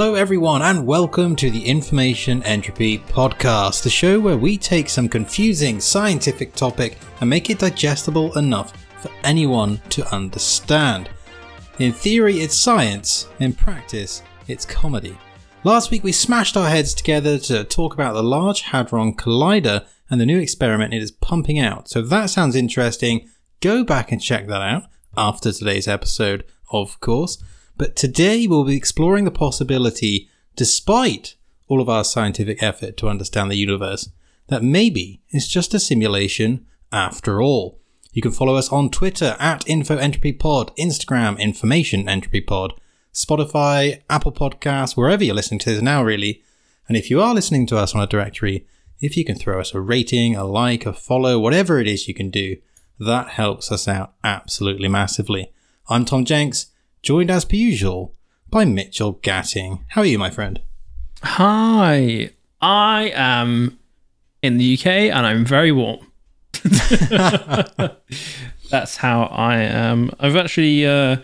Hello, everyone, and welcome to the Information Entropy Podcast, the show where we take some confusing scientific topic and make it digestible enough for anyone to understand. In theory, it's science, in practice, it's comedy. Last week, we smashed our heads together to talk about the Large Hadron Collider and the new experiment it is pumping out. So, if that sounds interesting, go back and check that out after today's episode, of course. But today we'll be exploring the possibility, despite all of our scientific effort to understand the universe, that maybe it's just a simulation after all. You can follow us on Twitter at InfoEntropyPod, Instagram Information Entropy Pod, Spotify, Apple Podcasts, wherever you're listening to this now, really. And if you are listening to us on a directory, if you can throw us a rating, a like, a follow, whatever it is you can do, that helps us out absolutely massively. I'm Tom Jenks joined as per usual by Mitchell Gatting. How are you, my friend? Hi, I am in the UK and I'm very warm. That's how I am. I've actually uh,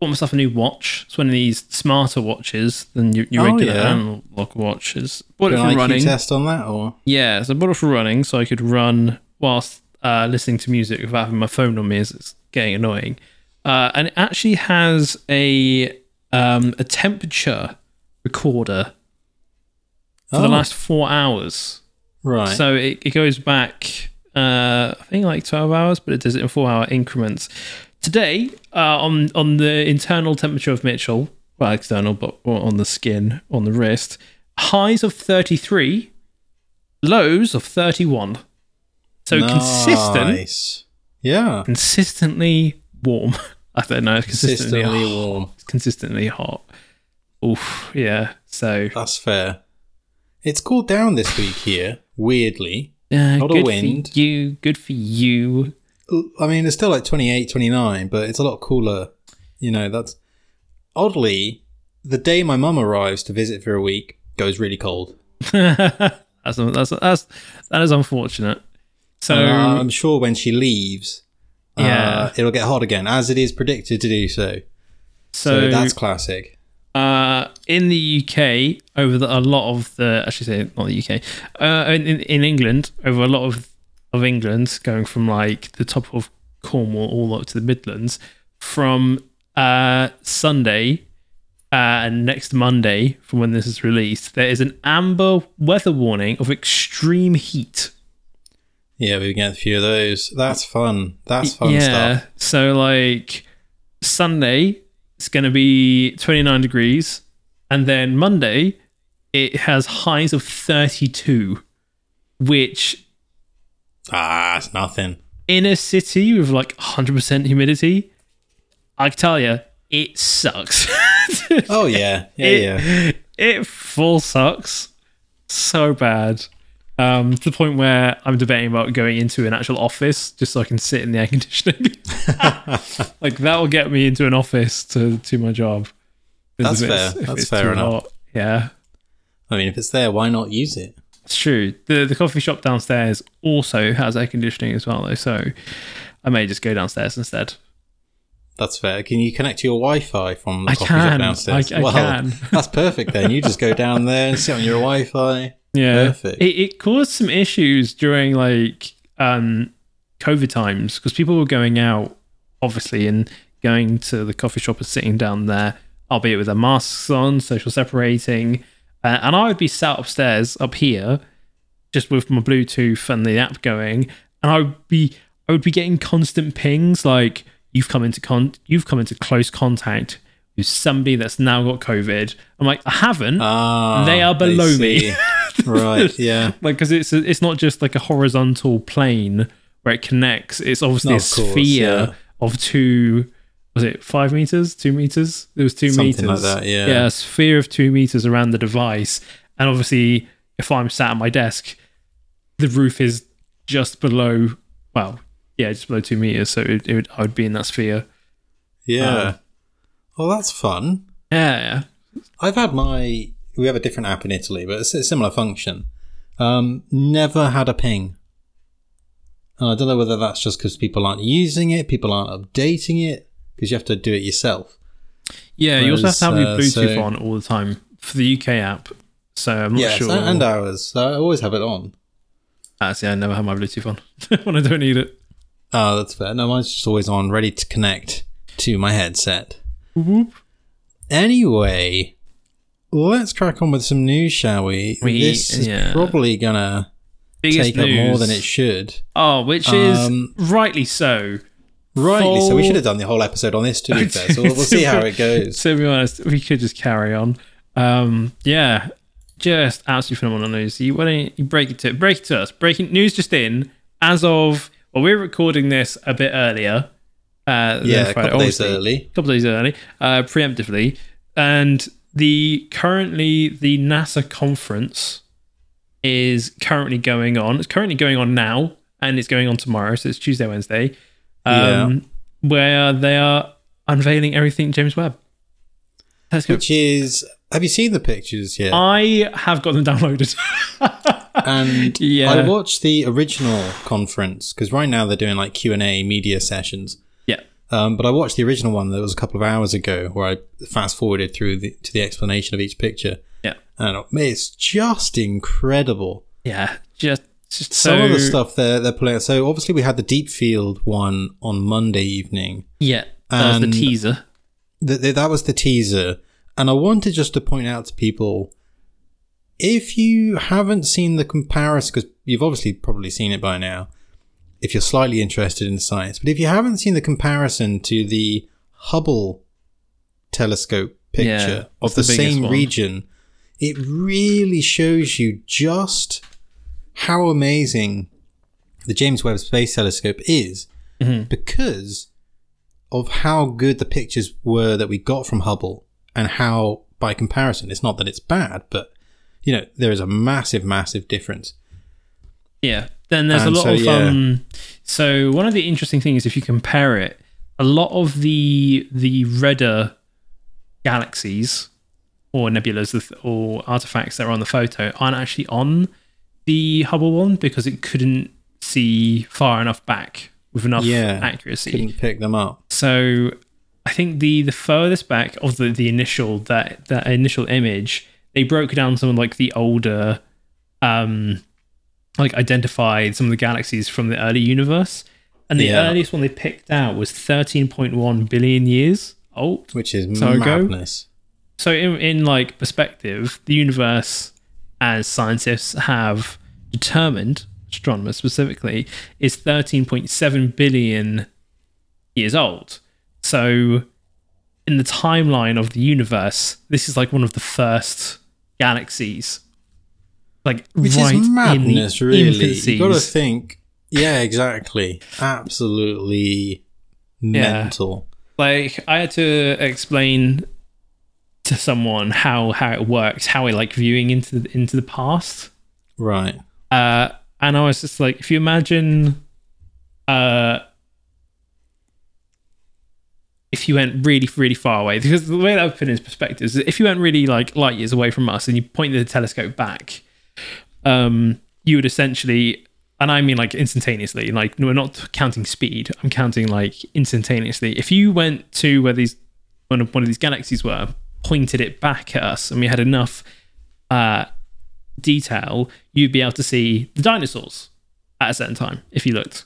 bought myself a new watch. It's one of these smarter watches than your, your Oh, regular yeah. analog watches. Bought it Got for IQ running. test on that, or Yeah, so I bought it for running so I could run whilst uh, listening to music without having my phone on me as it's getting annoying. Uh, and it actually has a um, a temperature recorder for the Oh. last four hours. right? So it, it goes back, uh, I think like 12 hours, but it does it in four hour increments. Today, uh, on, on the internal temperature of Mitchell, well, external, but on the skin, on the wrist, highs of 33, lows of 31. So consistent, Yeah, consistently warm. I don't know, consistently, consistently warm. consistently hot. Oof, yeah. So, That's fair. It's cooled down this week here. Weirdly, uh, of good wind. for you. Good for you. I mean, it's still like 28, 29, but it's a lot cooler. You know, that's oddly the day my mum arrives to visit for a week goes really cold. that's, that's that's that is unfortunate. So Uh, I'm sure when she leaves, uh, Yeah. it'll get hot again, as it is predicted to do so. So, so, that's classic. uh, in the UK, over the, a lot of the, I should say not the UK, uh, in, in in England, over a lot of of England, going from like the top of Cornwall all up to the Midlands, from uh, Sunday uh, and next Monday, from when this is released, there is an amber weather warning of extreme heat. Yeah, we get a few of those. That's fun. That's fun yeah. stuff. So like Sunday, it's going to be 29 degrees, and then Monday, it has highs of 32, which Ah, it's nothing. in a city with like 100% humidity, I can tell you, it sucks. Oh yeah, yeah, it, yeah. it full sucks so bad. Um, to the point where I'm debating about going into an actual office just so I can sit in the air conditioning. like that will get me into an office to to my job. That's fair. That's fair enough. hot. Yeah, I mean, if it's there, why not use it? it's true. the The coffee shop downstairs also has air conditioning as well, though. So I may just go downstairs instead. That's fair. Can you connect to your Wi-Fi from the I coffee can. shop downstairs? I- I well, can. that's perfect. Then you just go down there and sit on your Wi-Fi. Yeah, Perfect. It, it caused some issues during like um, COVID times because people were going out, obviously, and going to the coffee shop and sitting down there, albeit with their masks on, social separating, uh, and I would be sat upstairs up here, just with my Bluetooth and the app going, and I would be I would be getting constant pings like you've come into con you've come into close contact with somebody that's now got COVID. I'm like I haven't. Ah, They are below me. right. Yeah. like because it's it's not just like a horizontal plane where it connects it's obviously a course, sphere yeah. of two was it five meters two meters it was two Something meters like that, yeah. yeah a sphere of two meters around the device and obviously if i'm sat at my desk the roof is just below well yeah just below two meters so it, it would, i would be in that sphere Yeah. Um, well, that's fun. yeah yeah I've had my. We have a different app in Italy, but it's a similar function. Um, never had a ping. And I don't know whether that's just because people aren't using it, people aren't updating it, because you have to do it yourself. Yeah, you also have to have your Whereas, uh, Bluetooth so- on all the time for the UK app, so I'm not yes, sure. and- and ours. I always have it on. Ah, see, I never have my Bluetooth on when I don't need it. Oh, that's fair. No, mine's just always on, ready to connect to my headset. Whoop. Anyway, let's crack on with some news, shall we? We- this is yeah. probably gonna Biggest take up more than it should. Oh, which is Um, rightly so. Rightly, so we should have done the whole episode on this too. fair. So we'll, we'll see how it goes. To be honest, we could just carry on. Um, yeah, just absolutely phenomenal news. You, why don't you break it to break it to us? Breaking news just in as of well, we're recording this a bit earlier. Uh, Yeah, a couple days early. couple days early, uh, preemptively, and the currently the NASA conference is currently going on. It's currently going on now, and it's going on tomorrow. So it's Tuesday, Wednesday, um, where they are unveiling everything James Webb. Let's go. Which is, have you seen the pictures yet? I have got them downloaded. and Yeah. I watched the original conference because right now they're doing like Q and A media sessions. Um, but I watched the original one that was a couple of hours ago, where I fast forwarded through the, to the explanation of each picture, yeah, and it's just incredible. yeah. Just, just Some so, of the stuff they're they're playing. So obviously we had the deep field one on Monday evening. Yeah, that was the teaser. That that was the teaser, and I wanted just to point out to people if you haven't seen the comparison, because you've obviously probably seen it by now, if you're slightly interested in science, but if you haven't seen the comparison to the Hubble telescope picture Yeah, of the, the same one. region, it really shows you just how amazing the James Webb Space Telescope is Mhm. because of how good the pictures were that we got from Hubble and how, by comparison, it's not that it's bad, but you know, there is a massive, massive difference. Yeah. Then there's And a lot so, of yeah. um so one of the interesting things if you compare it, a lot of the the redder galaxies or nebulas or artifacts that are on the photo aren't actually on the Hubble one because it couldn't see far enough back with enough Yeah, accuracy. Couldn't pick them up. So I think the the furthest back of the the initial that that initial image, they broke down some of like the older, um, like identified some of the galaxies from the early universe, and the Yeah. earliest one they picked out was thirteen point one billion years old. Which is So madness. So in in like perspective, the universe, as scientists have determined, astronomers specifically, is thirteen point seven billion years old. So in the timeline of the universe, this is like one of the first galaxies. Like Which right is madness, in the really. infancies. You got to think. Yeah, exactly. Absolutely mental. like I had to explain to someone how how it works, how I like viewing into the, into the past. Right. Uh, and I was just like, if you imagine, uh, if you went really, really far away, because the way that I've put it in perspective is if you went really like light years away from us and you pointed the telescope back, um, you would essentially, and I mean like instantaneously, like we're not counting speed, I'm counting like instantaneously. If you went to where these one of one of these galaxies were, pointed it back at us, and we had enough uh, detail, you'd be able to see the dinosaurs at a certain time if you looked.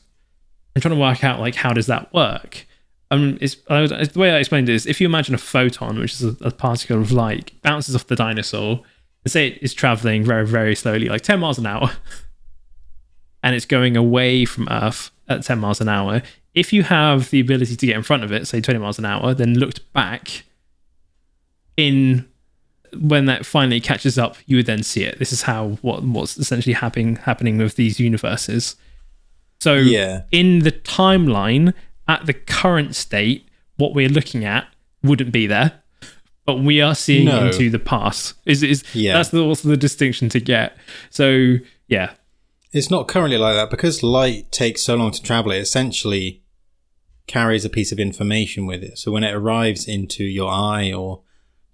I'm trying to work out like how does that work. Um, it's, was, the way I explained it is if you imagine a photon, which is a, a particle of light, bounces off the dinosaur, and say it is traveling very, very slowly, like 10 miles an hour, and it's going away from Earth at 10 miles an hour. If you have the ability to get in front of it, say 20 miles an hour, then looked back in when that finally catches up, you would then see it. This is how what what's essentially happening happening with these universes. So Yeah. in the timeline, at the current state, what we're looking at wouldn't be there. But we are seeing No. into the past. Is is Yeah. that's the, also the distinction to get. So yeah, It's not currently like that because light takes so long to travel. It essentially carries a piece of information with it. So when it arrives into your eye or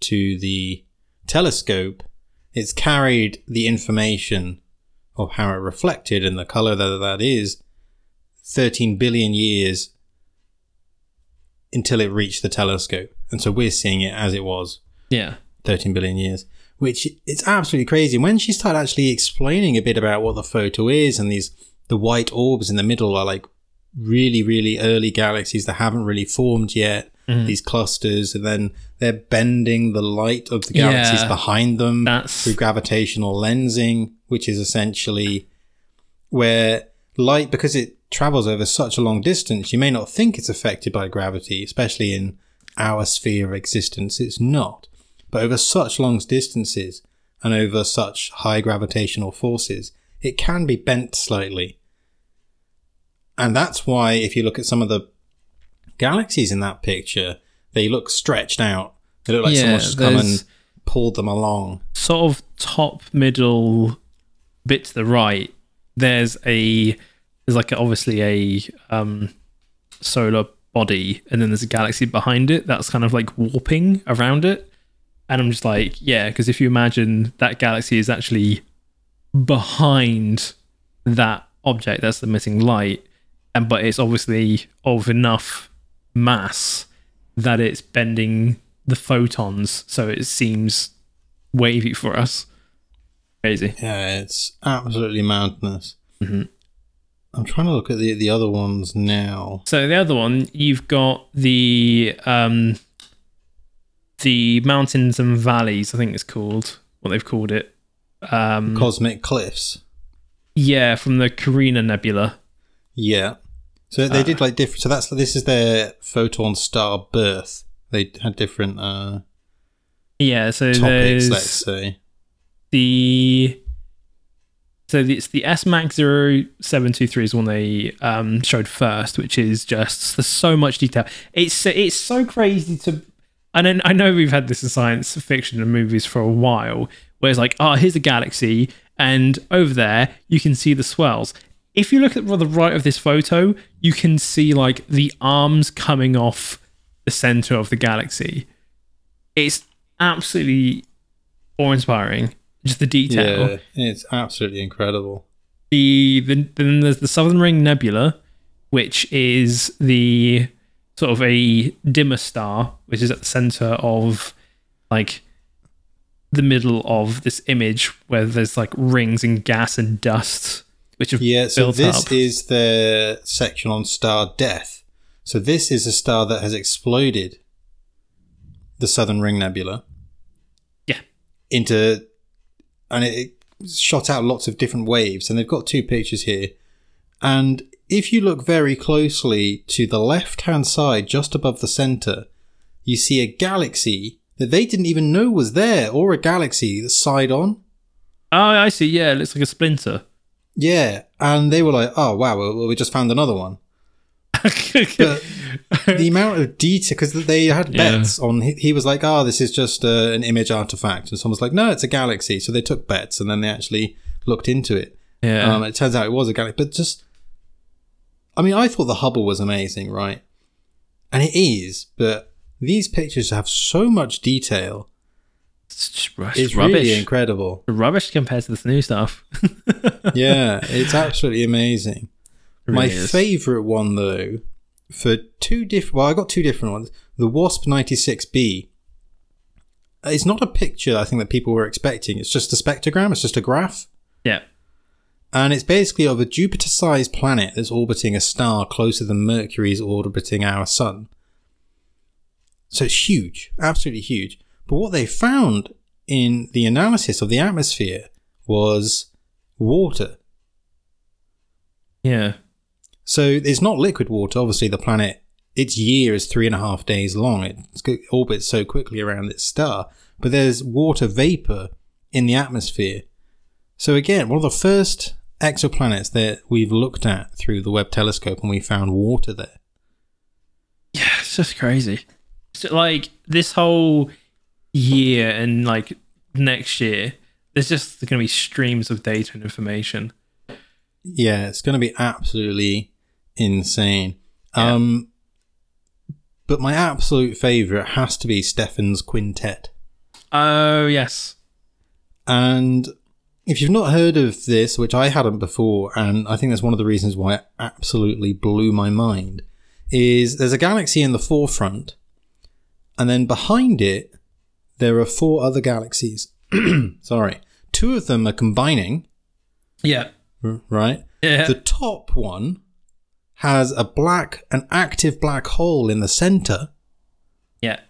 to the telescope, it's carried the information of how it reflected and the color that that is 13 billion years until it reached the telescope. And so we're seeing it as it was yeah, 13 billion years, which it's absolutely crazy. When she started actually explaining a bit about what the photo is and these the white orbs in the middle are like really, really early galaxies that haven't really formed yet. Mm. These clusters, and then they're bending the light of the galaxies Yeah. behind them That's through gravitational lensing, which is essentially where light, because it travels over such a long distance, you may not think it's affected by gravity, especially in our sphere of existence. It's not. But over such long distances and over such high gravitational forces, it can be bent slightly. And that's why, if you look at some of the galaxies in that picture, they look stretched out. They look like Yeah, someone's just come and pulled them along. sort of top middle bit to the right. There's a there's like a, obviously a um, solar body, and then there's a galaxy behind it that's kind of like warping around it. And I'm just like, yeah, because if you imagine that galaxy is actually behind that object that's emitting light, and but it's obviously of enough mass that it's bending the photons, so it seems wavy for us. Crazy. Yeah, it's absolutely mountainous. Mhm. I'm trying to look at the the other ones now. So the other one, you've got the um, the mountains and valleys. I think it's called what they've called it. Um, Cosmic cliffs. yeah, from the Carina Nebula. Yeah. So they Ah. did like different. So that's this is their photon star birth. They had different uh, Yeah, so topics. there's Let's say. the so it's the SMACS 0723 is one they um, showed first, which is just there's so much detail. It's it's so crazy to and I know we've had this in science fiction and movies for a while, where it's like, oh, here's a galaxy, and over there you can see the swells. If you look at the right of this photo, you can see like the arms coming off the center of the galaxy. It's absolutely awe-inspiring. Just the detail. Yeah, it's absolutely incredible. The, the then there's the Southern Ring Nebula, which is the sort of a dimmer star, which is at the center of like the middle of this image where there's like rings and gas and dust, which have Yeah, so this up. is the section on star death. So this is a star that has exploded the Southern Ring Nebula. Yeah. Into and it, it shot out lots of different waves, and they've got two pictures here. And if you look very closely to the left hand side, just above the center, you see a galaxy that they didn't even know was there, or a galaxy that's side on. oh, I see. Yeah, it looks like a splinter. Yeah, and they were like, "Oh wow, well, we just found another one." But the amount of detail, because they had Yeah. bets on, he, he was like, "Oh, this is just uh, an image artifact," and someone was like, "No, it's a galaxy." So they took bets, and then they actually looked into it. yeah. Um, it turns out it was a galaxy, but just, I mean, I thought the Hubble was amazing, right? And it is, but these pictures have so much detail. it's It's rubbish. really incredible. rubbish compared to this new stuff. yeah, it's absolutely amazing. It My really is. favorite one, though, for two different. Well, I got two different ones. The WASP-96b. It's not a picture I think that people were expecting. It's just a spectrogram. It's just a graph, Yeah. and it's basically of a Jupiter-sized planet that's orbiting a star closer than Mercury is orbiting our sun. So it's huge, absolutely huge. But what they found in the analysis of the atmosphere was water. Yeah. So it's not liquid water. Obviously, the planet, its year is three and a half days long. It orbits so quickly around its star. But there's water vapor in the atmosphere. So again, one of the first exoplanets that we've looked at through the Webb telescope, and we found water there. Yeah, it's just crazy. So, like this whole year and like next year, there's just going to be streams of data and information. Yeah, it's going to be absolutely insane. Yeah. Um, but my absolute favorite has to be Stephan's quintet. Oh yes, And if you've not heard of this, which I hadn't before, and I think that's one of the reasons why it absolutely blew my mind, is there's a galaxy in the forefront, and then behind it, there are four other galaxies. sorry, two of them are combining, Yeah. right? Yeah. The top one has a black, an active black hole in the center. yeah.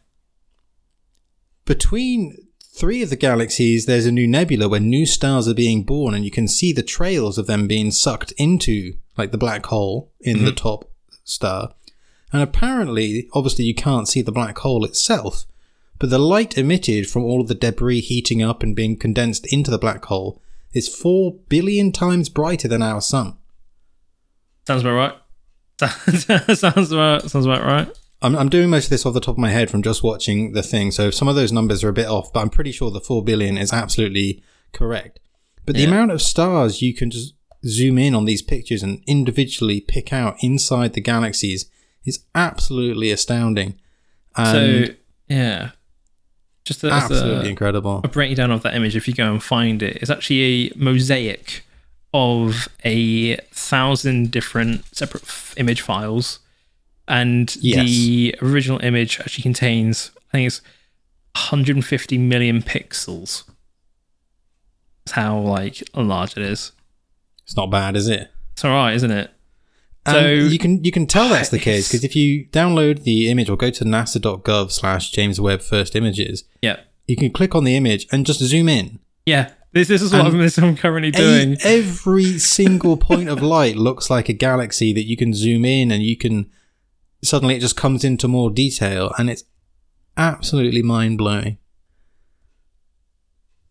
Between three of the galaxies, there's a new nebula where new stars are being born, and you can see the trails of them being sucked into, like the black hole in the mm-hmm. top star. And apparently, obviously, you can't see the black hole itself, but the light emitted from all of the debris heating up and being condensed into the black hole is 4 billion times brighter than our sun. Sounds about right. sounds about sounds about right. I'm, I'm doing most of this off the top of my head from just watching the thing, so some of those numbers are a bit off, but I'm pretty sure the 4 billion is absolutely correct. But the Yeah. amount of stars you can just zoom in on these pictures and individually pick out inside the galaxies is absolutely astounding. And so yeah, just as absolutely a, incredible. a breakdown of that image, if you go and find it, it's actually a mosaic of a thousand different separate f- image files, and Yes. the original image actually contains, I think it's 150 million pixels. That's how like large it is. It's not bad, is it? It's all right, isn't it? And So- you can you can tell that's the case because if you download the image or go to nasa.gov slash James Webb First Images, Yeah, you can click on the image and just zoom in. yeah. This this is what I'm, this I'm currently doing. every single point of light looks like a galaxy that you can zoom in and you can suddenly it just comes into more detail and it's absolutely mind blowing.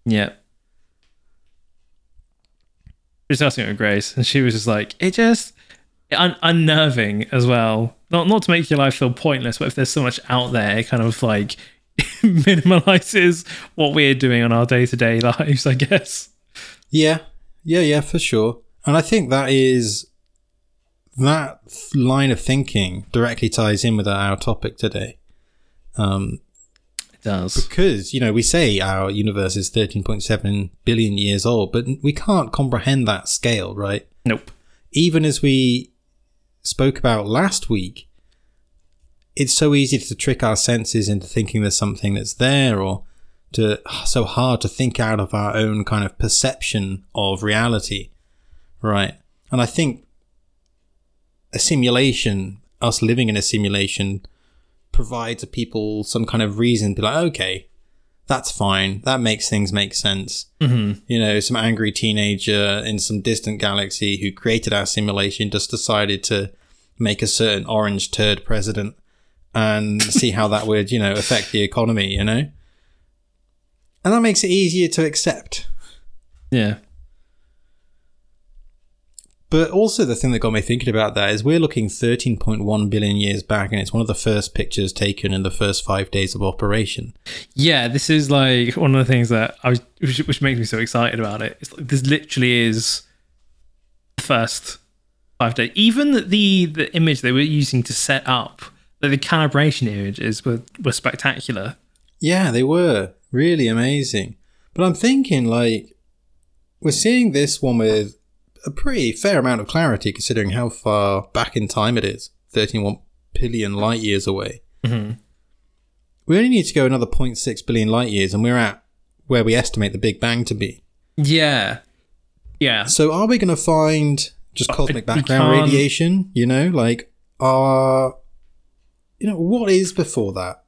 Yeah. Just asking her Grace, and she was just like, it just un- unnerving as well. Not not to make your life feel pointless, but if there's so much out there, it kind of like minimalizes what we're doing on our day to day lives, I guess. Yeah, yeah, yeah, for sure. And I think that is that line of thinking directly ties in with our topic today. Um, It does. because you know we say our universe is 13.7 billion years old, but we can't comprehend that scale, right? Nope. even as we spoke about last week, it's so easy to trick our senses into thinking there's something that's there or to so hard to think out of our own kind of perception of reality. Right. And I think a simulation, us living in a simulation, provides people some kind of reason to be like, okay, that's fine. That makes things make sense Mm-hmm. you know, some angry teenager in some distant galaxy who created our simulation just decided to make a certain orange turd president and see how that would, you know, affect the economy, you know? And that makes it easier to accept. Yeah. But also, the thing that got me thinking about that is we're looking 13.1 billion years back, and it's one of the first pictures taken in the first five days of operation. Yeah, this is like one of the things that I was, which, which makes me so excited about it. It's like this literally is the first five days. Even the, the image they were using to set up, the calibration images were were spectacular. Yeah, they were really amazing. But I'm thinking, like, we're seeing this one with a pretty fair amount of clarity considering how far back in time it is 13 billion light years away. Mhm. We only need to go another 0.6 billion light years, and we're at where we estimate the Big Bang to be. Yeah, yeah, So, are we going to find just cosmic we background radiation? You know, like, are. You know, what is before that?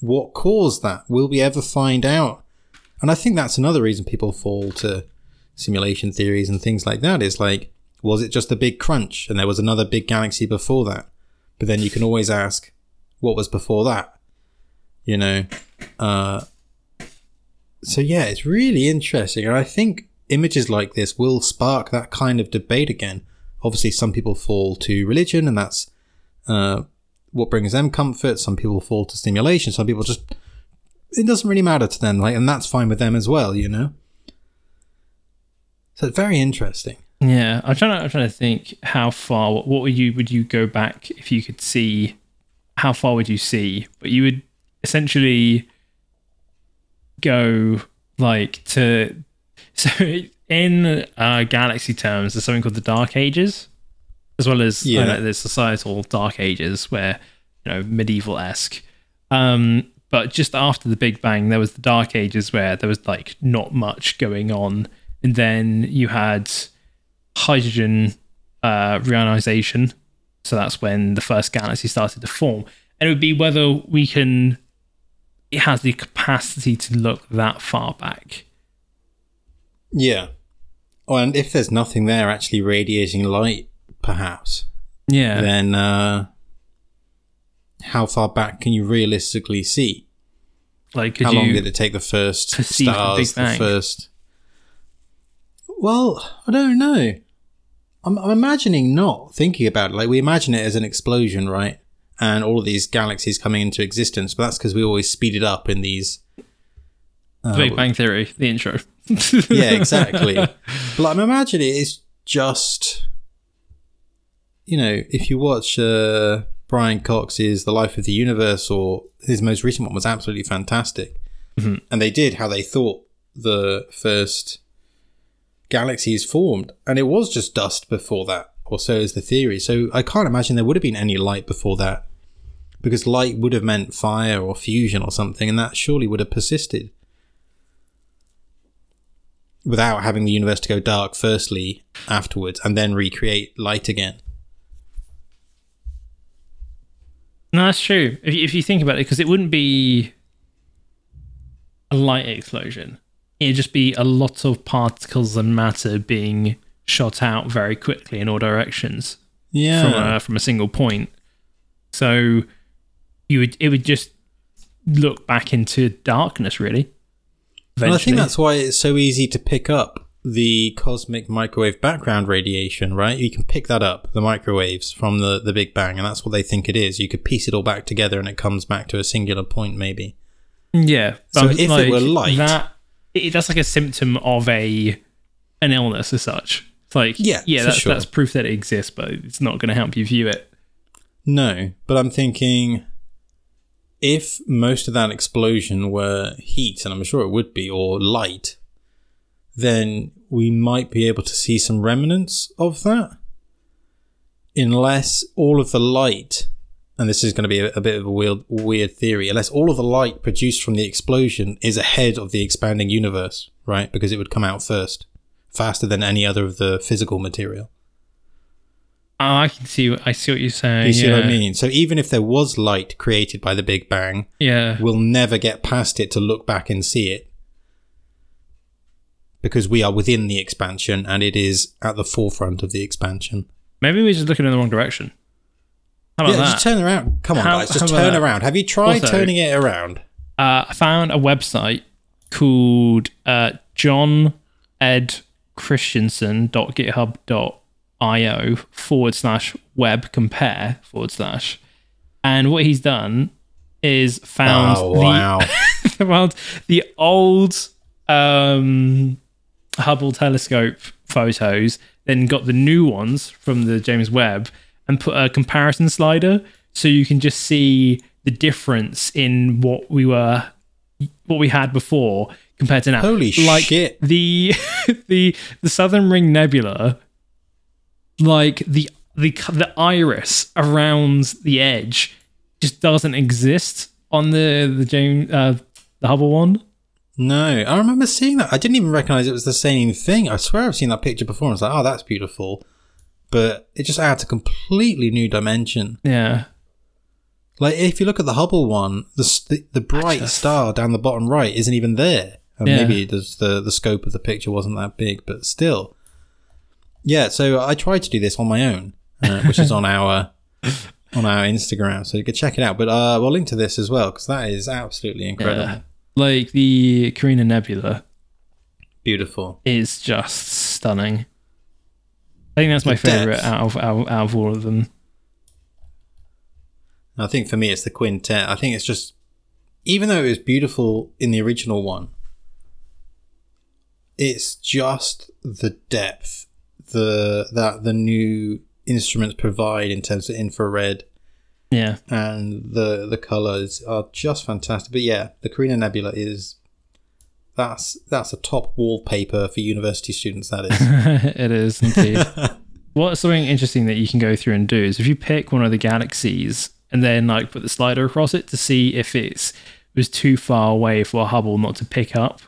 What caused that? Will we ever find out? And I think that's another reason people fall to simulation theories and things like that is like, was it just a big crunch and there was another big galaxy before that? But then you can always ask, what was before that? You know? Uh, so yeah, it's really interesting. And I think images like this will spark that kind of debate again. Obviously, some people fall to religion, and that's uh, what brings them comfort. Some people fall to stimulation. Some people just it doesn't really matter to them, like, and that's fine with them as well, you know. So very interesting. yeah. I'm trying to I'm trying to think how far. What, what would you would you go back if you could see? How far would you see? But you would essentially go like to so in uh, galaxy terms there's something called the dark ages as well as Yeah. yeah. there's societal dark ages where you know medieval-esque um but just after the Big Bang, there was the Dark Ages where there was like not much going on, and then you had hydrogen uh, reionization. So that's when the first galaxy started to form, and it would be whether we can. It has the capacity to look that far back. Yeah. Oh, and if there's nothing there actually radiating light, perhaps, Yeah, then uh, how far back can you realistically see? like how long did it take the first the stars, Big the, first? Well, I don't know. I'm, I'm imagining not thinking about it. Like we imagine it as an explosion, right? And all of these galaxies coming into existence, but that's because we always speed it up in these. uh, Big Bang Theory, the intro. yeah, exactly. but I'm imagining it's just, you know, if you watch uh, Brian Cox's The Life of the Universe, or his most recent one was absolutely fantastic, Mhm. and they did how they thought the first galaxies formed, and it was just dust before that, or so is the theory. So I can't imagine there would have been any light before that, because light would have meant fire or fusion or something, and that surely would have persisted without having the universe to go dark firstly afterwards and then recreate light again. No, that's true. If you, if you think about it, because it wouldn't be a light explosion. It'd just be a lot of particles and matter being shot out very quickly in all directions Yeah. from a, from a single point. So you would it would just look back into darkness, really. and I think that's why it's so easy to pick up the cosmic microwave background radiation, right? You can pick that up, the microwaves from the, the Big Bang, and that's what they think it is. You could piece it all back together and it comes back to a singular point, maybe. Yeah. So but if it were light- that it, that's like a symptom of a an illness as such. It's like Yeah, yeah, that's, sure. that's proof that it exists, but it's not going to help you view it. No, but I'm thinking if most of that explosion were heat, and I'm sure it would be, or light, then we might be able to see some remnants of that. Unless all of the light, and this is going to be a, a bit of a weird, weird theory, unless all of the light produced from the explosion is ahead of the expanding universe, right? Because it would come out first, faster than any other of the physical material. Oh, I can see. I see what you're saying. You see yeah. what I mean? So even if there was light created by the Big Bang, Yeah. we'll never get past it to look back and see it. Because we are within the expansion and it is at the forefront of the expansion. Maybe we're just looking in the wrong direction. How about yeah, that? just turn around. Come on, How- guys, just turn that? around. Have you tried Also- turning it around? uh, I found a website called uh, John Ed Christensen.github.io forward slash web compare forward slash. And what he's done is found oh, the wow. found the old um, Hubble telescope photos, then got the new ones from the James Webb and put a comparison slider so you can just see the difference in what we were what we had before compared to now. Holy like shit. The the the Southern Ring Nebula like the the the iris around the edge just doesn't exist on the the James uh, the Hubble one. No, I remember seeing that. I didn't even recognize it was the same thing. I swear I've seen that picture before. I was like, oh, that's beautiful. But it just adds a completely new dimension. Yeah. Like if you look at the Hubble one, the the, the bright just- star down the bottom right isn't even there. And Yeah. maybe the the scope of the picture wasn't that big, but still. Yeah, so I tried to do this on my own, uh, which is on our on our Instagram, so you could check it out. But uh, we'll link to this as well because that is absolutely incredible, Yeah. Like the Carina Nebula beautiful. is just stunning. I think that's my The favorite out of, out, out of all of them. I think for me, it's the quintet. I think it's just, even though it was beautiful in the original one, it's just the depth the that the new instruments provide in terms of infrared Yeah. and the the colors are just fantastic. But yeah, the Carina Nebula is that's that's a top wallpaper for university students. That is. it is indeed. What's something interesting that you can go through and do is if you pick one of the galaxies and then like put the slider across it to see if it's was too far away for Hubble not to pick up.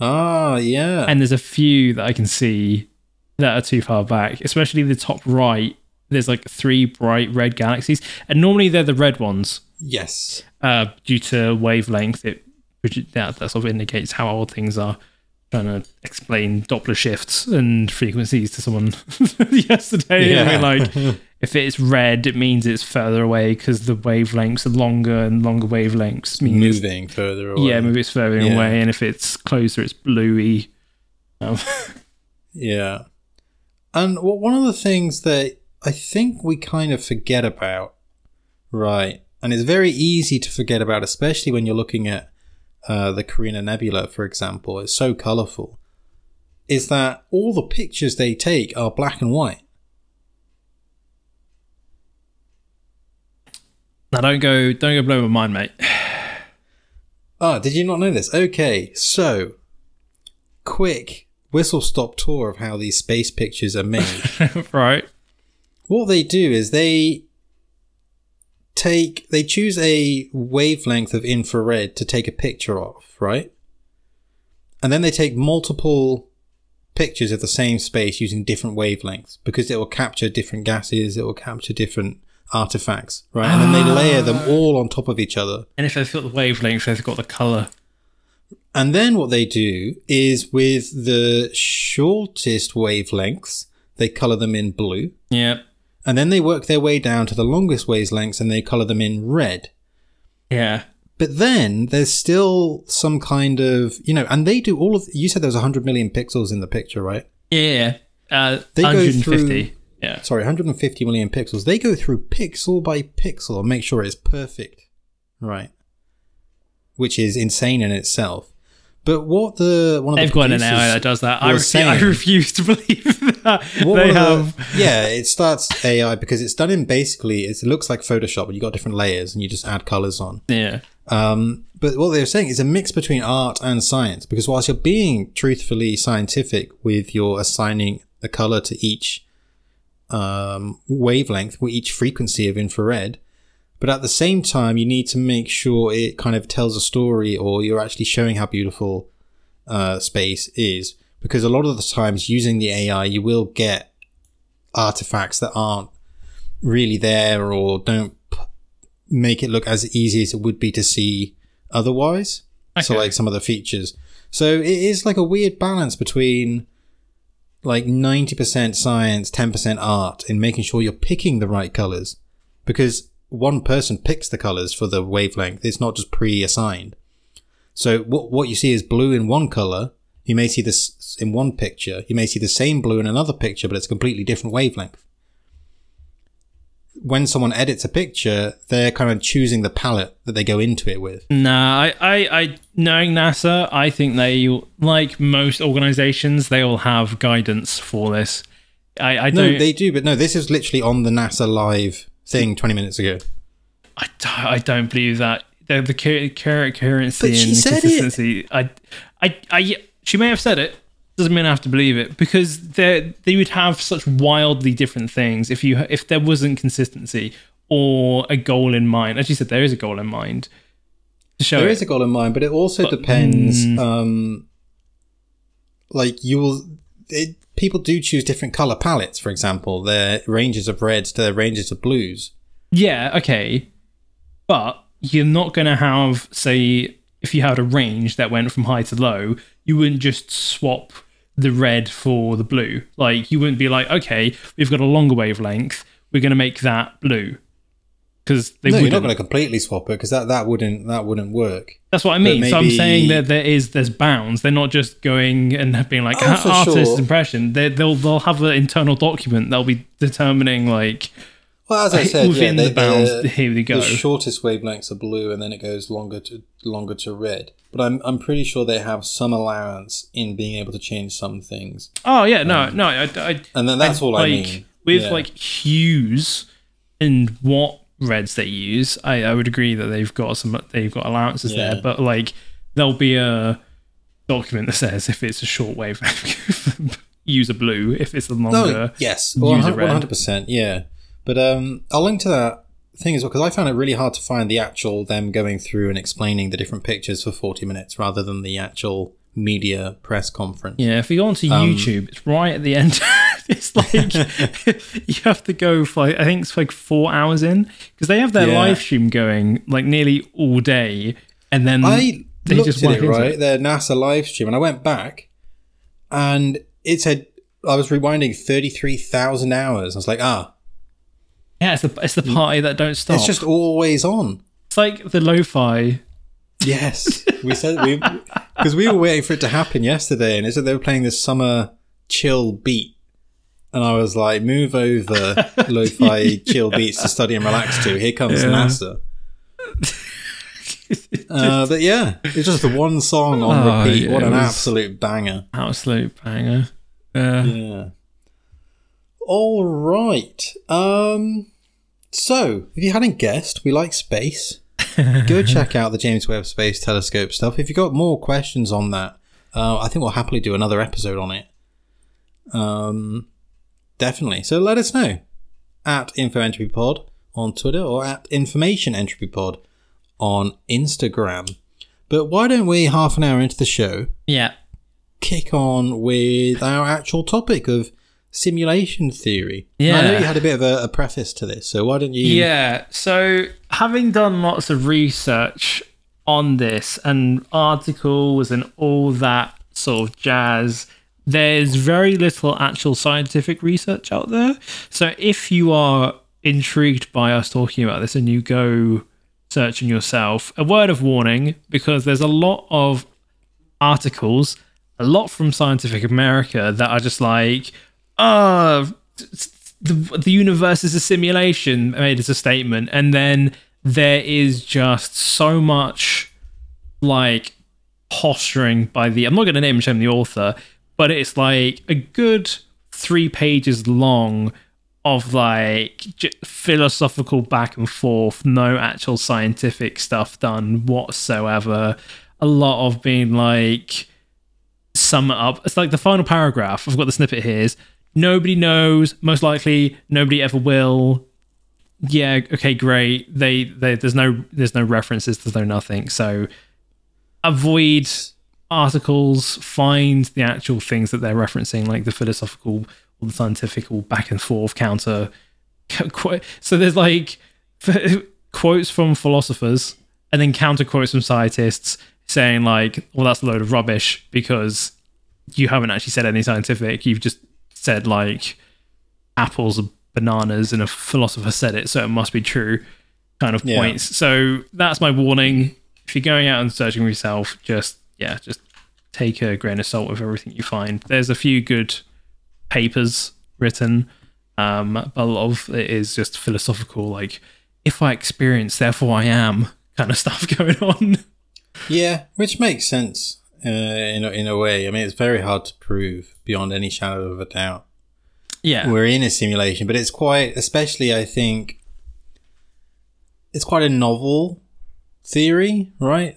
Ah, yeah. And there's a few that I can see that are too far back, especially the top right. There's like three bright red galaxies, and normally they're the red ones. yes. Uh, due to wavelength, it that, that sort of indicates how old things are. Trying to explain Doppler shifts and frequencies to someone yesterday. I mean, like, if it's red, it means it's further away because the wavelengths are longer, and longer wavelengths mean Moving further away. yeah, maybe it's further Yeah. away, and if it's closer, it's bluey. Um, Yeah. And one of the things that I think we kind of forget about, right, and it's very easy to forget about, especially when you're looking at uh, the Carina Nebula, for example, it's so colorful, is that all the pictures they take are black and white. now don't go, don't go blow my mind, mate. Ah, did you not know this? Okay, so quick whistle stop tour of how these space pictures are made. right? What they do is they take they choose a wavelength of infrared to take a picture of, right? And then they take multiple pictures of the same space using different wavelengths because it will capture different gases, it will capture different artifacts, right? And then they ah. layer them all on top of each other. And if they've got the wavelength, they've got the color. And then what they do is with the shortest wavelengths, they color them in blue. Yeah, And then they work their way down to the longest wavelengths and they color them in red. yeah, But then there's still some kind of, you know, and they do all of, you said there was 100 million pixels in the picture, right? yeah. Uh, They go through- Yeah, Sorry, 150 million pixels. They go through pixel by pixel and make sure it's perfect. Right. Which is insane in itself. But what the, one of they've the got an AI that does that. I, refu- I refuse to believe they were the- yeah, it starts AI because it's done in basically, it looks like Photoshop, but you got different layers and you just add colors on. Yeah, Um, but what they're saying is a mix between art and science because whilst you're being truthfully scientific with your assigning a color to each um, wavelength, with each frequency of infrared, but at the same time, you need to make sure it kind of tells a story or you're actually showing how beautiful uh, space is. Because a lot of the times, using the AI, you will get artifacts that aren't really there or don't p- make it look as easy as it would be to see otherwise. So, like some of the features. So, it is like a weird balance between like 90% science, 10% art in making sure you're picking the right colors. Because one person picks the colors for the wavelength, it's not just pre assigned. So, what, what you see is blue in one color. You may see this in one picture. You may see the same blue in another picture, but it's a completely different wavelength when someone edits a picture, they're kind of choosing the palette that they go into it with. Nah, I, I, I, knowing NASA, I think they, like most organizations, they all have guidance for this. I, I No, don't, they do, but no, this is literally on the NASA live thing 20 minutes ago. I, don't- I don't believe that. The, the cur- cur- currency and said it. consistency. I, I, I, she may have said it. Doesn't mean I have to believe it because they they would have such wildly different things if you if there wasn't consistency or a goal in mind. As you said, there is a goal in mind There it. is a goal in mind, but it also depends. Um, like you will, it, people do choose different color palettes. For example, their ranges of reds to their ranges of blues. Yeah, okay. But you're not going to have, say, if you had a range that went from high to low, you wouldn't just swap the red for the blue. Like, you wouldn't be like, okay, we've got a longer wavelength, we're going to make that blue. Because they no, you're wouldn't. going to completely swap it because that, that wouldn't that wouldn't work. That's what I mean. So I'm saying that there is there's bounds. They're not just going and being like Oh, for ah, artist sure. impression. They, they'll they'll have an internal document They'll be determining like Well, as I said, within yeah, the bounds. here we go. The shortest wavelengths are blue, and then it goes longer to longer to red. But I'm I'm pretty sure they have some allowance in being able to change some things, Oh yeah, no, um, no. I, I, and then that's all I like mean. with Yeah. like hues and what reds they use. I, I would agree that they've got some they've got allowances Yeah. there, but like there'll be a document that says if it's a short wave, use a blue. If it's a No, longer, yes, use a red. hundred percent, yeah. But um, I'll link to that thing as well because I found it really hard to find the actual them going through and explaining the different pictures for 40 minutes rather than the actual media press conference. Yeah, if you go onto Um, YouTube, it's right at the end. it's like you have to go for I think it's like four hours in because they have their Yeah. live stream going like nearly all day, and then I they looked just at it right, it. their NASA live stream, and I went back, and it said I was rewinding thirty-three thousand hours. I was like, ah, Yeah, it's the it's the party that don't stop. it's just always on. it's like the lo-fi. Yes, we said we because we were waiting for it to happen yesterday, and it said they were playing this summer chill beat, and I was like, move over, lo-fi chill beats to study and relax to. Here comes Yeah. NASA. Uh, but yeah, it's just the one song on Oh, repeat. yeah, what an absolute banger! Absolute banger. Uh, Yeah. All right. Um. So, if you hadn't guessed, we like space. Go check out the James Webb Space Telescope stuff. If you've got more questions on that, uh, I think we'll happily do another episode on it. Um, definitely. So let us know at InfoEntropyPod on Twitter or at Information Entropy Pod on Instagram. But why don't we, half an hour into the show, yeah. kick on with our actual topic of simulation theory. Yeah, I know you had a bit of a, a preface to this, so why don't you? Yeah. So, having done lots of research on this and articles and all that sort of jazz, there's very little actual scientific research out there. So, if you are intrigued by us talking about this and you go searching yourself, a word of warning because there's a lot of articles, a lot from Scientific America that are just like, oh, the, the universe is a simulation, made as a statement. And then there is just so much like posturing by the, I'm not going to name shame the author, but it's like a good three pages long of like philosophical back and forth, no actual scientific stuff done whatsoever. A lot of being like, sum it up. It's like the final paragraph. I've got the snippet here. Is nobody knows. Most likely, nobody ever will. Yeah. Okay. Great. They. they there's no. There's no references. There's no nothing. So avoid articles. Find the actual things that they're referencing, like the philosophical or the scientific or back and forth counter. So there's like quotes from philosophers and then counter quotes from scientists saying like, "Well, that's a load of rubbish because you haven't actually said any scientific. You've just said like apples are bananas, and a philosopher said it, so it must be true." Kind of Yeah. points. So that's my warning. If you're going out and searching for yourself, just yeah, just take a grain of salt with everything you find. There's a few good papers written, um, but a lot of it is just philosophical, like if I experience, therefore I am kind of stuff going on. Yeah, which makes sense uh, in a, in a way. I mean, it's very hard to prove beyond any shadow of a doubt. Yeah. We're in a simulation, but it's quite, especially I think, it's quite a novel theory, right?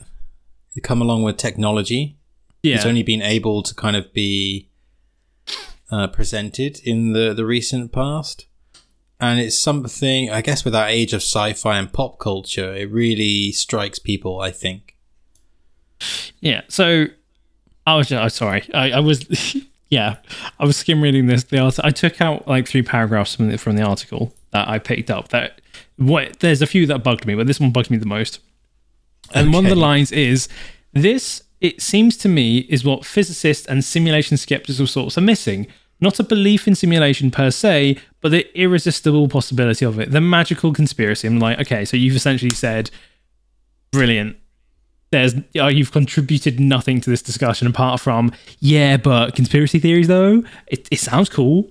You come along with technology. yeah. It's only been able to kind of be uh, presented in the, the recent past. And it's something, I guess, with that age of sci fi and pop culture, it really strikes people, I think. Yeah. So I was I'm oh, sorry. I, I was yeah. I was skim reading this. The art- I took out like three paragraphs from the, from the article that I picked up. That what there's a few that bugged me, but this one bugged me the most. And one of the lines is this. It seems to me is what physicists and simulation skeptics of sorts are missing. Not a belief in simulation per se, but the irresistible possibility of it. The magical conspiracy. I'm like, okay, so you've essentially said, brilliant there's uh, you've contributed nothing to this discussion apart from yeah but conspiracy theories though it, it sounds cool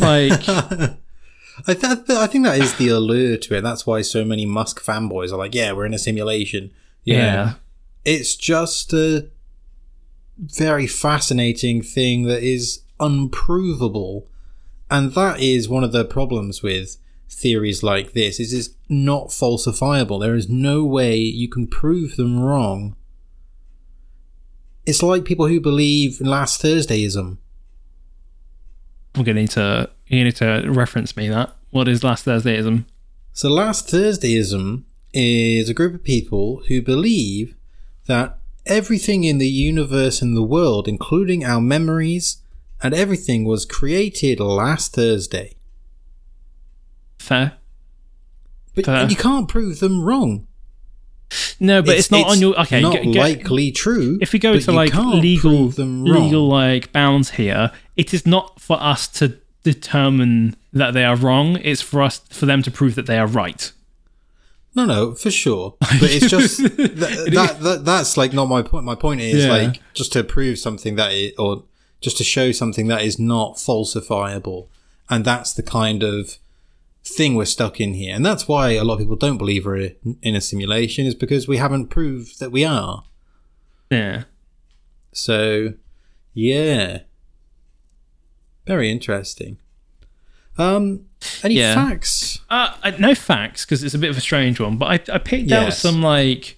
like I, th- I think that is the allure to it. That's why so many Musk fanboys are like, yeah, we're in a simulation. yeah It's just a very fascinating thing that is unprovable. And that is one of the problems with theories like this is it's not falsifiable. There is no way you can prove them wrong. It's like people who believe in last Thursdayism. i'm gonna need to you need to reference me that what is last thursdayism So, last Thursdayism is a group of people who believe that everything in the universe and the world, including our memories and everything, was created last Thursday. Fair. But Fair. you can't prove them wrong. No, but it's, not on your okay. Not get- get- likely true. if we go to like legal legal like bounds here, it is not for us to determine that they are wrong. It's for us for them to prove that they are right. No, no, for sure. But it's just that, that, that that's like not my point. My point is Yeah. like just to prove something that it, or just to show something that is not falsifiable, and that's the kind of thing we're stuck in here, and that's why a lot of people don't believe we're in a simulation is because we haven't proved that we are. Yeah. So, yeah, very interesting. Um, any Yeah. facts? Uh, no facts because it's a bit of a strange one, but I, I picked out some like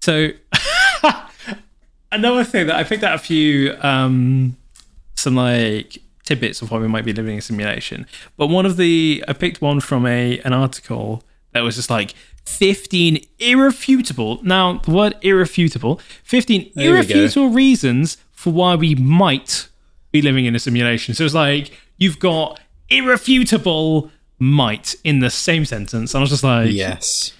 so. another thing that I picked out a few um, some like tidbits of why we might be living in a simulation. But one of the I picked one from a an article that was just like 15 irrefutable. Now the word irrefutable, 15 There irrefutable reasons for why we might be living in a simulation. So it's like you've got irrefutable might in the same sentence. And I was just like, Yes.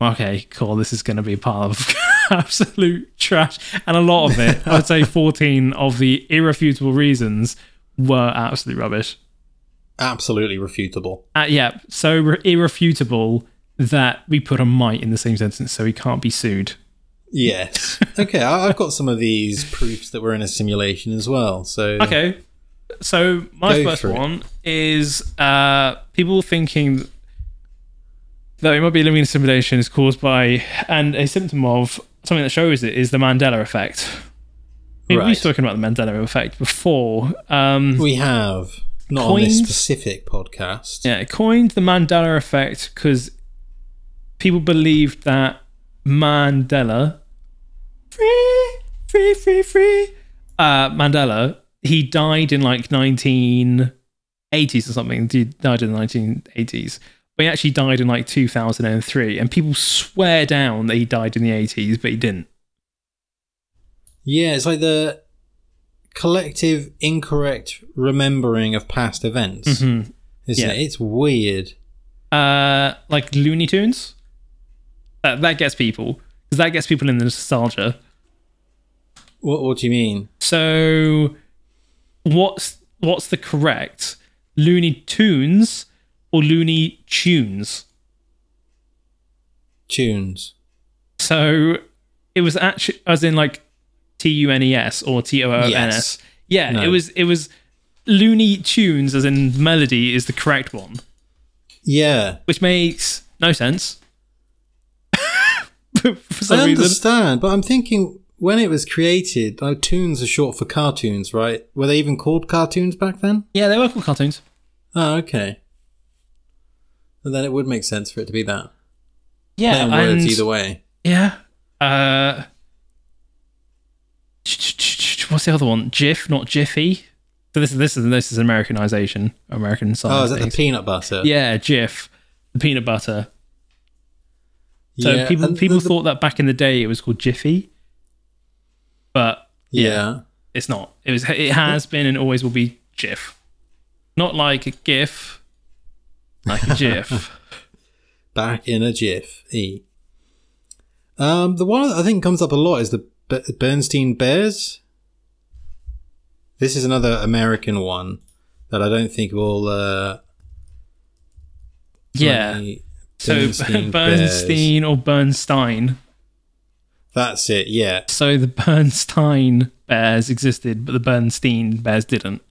okay, cool. This is going to be part of absolute trash. And a lot of it, I'd say 14 of the irrefutable reasons were absolute rubbish. Absolutely refutable. Uh, yeah, so re- irrefutable that we put a might in the same sentence so he can't be sued. Yes. Okay, I, I've got some of these proofs that we're in a simulation as well. So Okay. So my Go first one is uh, people thinking that we might be living in a simulation is caused by and a symptom of something that shows it is the Mandela effect. We- Right. We've spoken about the Mandela effect before. Um, we have not on this specific podcast. yeah, it coined the Mandela effect because people believed that Mandela, free, free, free, free, uh, Mandela, he died in like 1980s or something. He died in the 1980s. But he actually died in like 2003. And people swear down that he died in the 80s, but he didn't. Yeah, it's like the collective incorrect remembering of past events, Mhm. isn't Yeah. it? It's weird. Uh, like Looney Tunes. That, that gets people. Because that gets people in the nostalgia. What, what do you mean? So, what's what's the correct Looney Tunes or Looney Tunes? Tunes. So it was actually as in like T U N E S or T O O N S. Yes. Yeah, No. it was it was Looney Tunes as in melody is the correct one, Yeah. which makes no sense. I reason. understand, but I'm thinking when it was created, like, tunes are short for cartoons, right? Were they even called cartoons back then? Yeah, they were called cartoons. Oh, okay. And then it would make sense for it to be that. Yeah, on words either way. Yeah. Uh, what's the other one? Jif, not Jiffy. So this is this is this is Americanization, American side. Oh, is that the peanut butter? Yeah, Jif, the peanut butter. So Yeah, people people the- thought that back in the day it was called Jiffy, but Yeah. it's not. It was. It has been and always will be Jif, not like a GIF, like a GIF. Back in a jiff. E. Um, the one I think comes up a lot is the B- Bernstein Bears. This is another American one that I don't think will. Uh, yeah. So Bernstein Bernstein or Bernstein. That's it. Yeah. So the Bernstein bears existed, but the Bernstein bears didn't.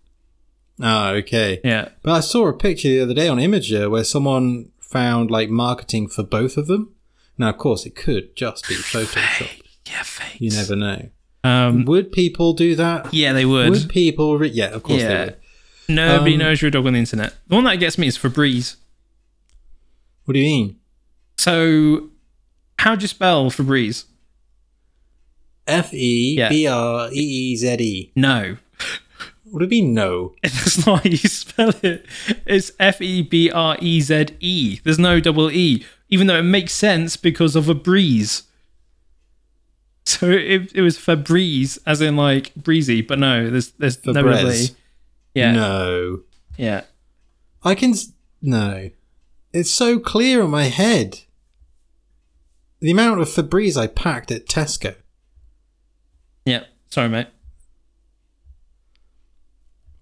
Ah, okay. Yeah. But I saw a picture the other day on Imgur where someone found like marketing for both of them. Now, of course, it could just be Photoshop. Yeah, fake. You never know. Um, Would people do that? yeah, they would. Would people? Re- yeah, of course they would. Nobody Um, knows you're a dog on the internet. The one that gets me is Febreze. What do you mean? So, how do you spell Febreze? F E B R E E Z E. No. What do you mean no? That's not how you spell it. It's F E B R E Z E. There's no double E, even though it makes sense because of a breeze. So it, it was Febreze, as in like breezy, but no, there's there's no. Febreze. Yeah, No. yeah. I can. No. It's so clear in my head. The amount of Febreze I packed at Tesco. Yeah. Sorry, mate.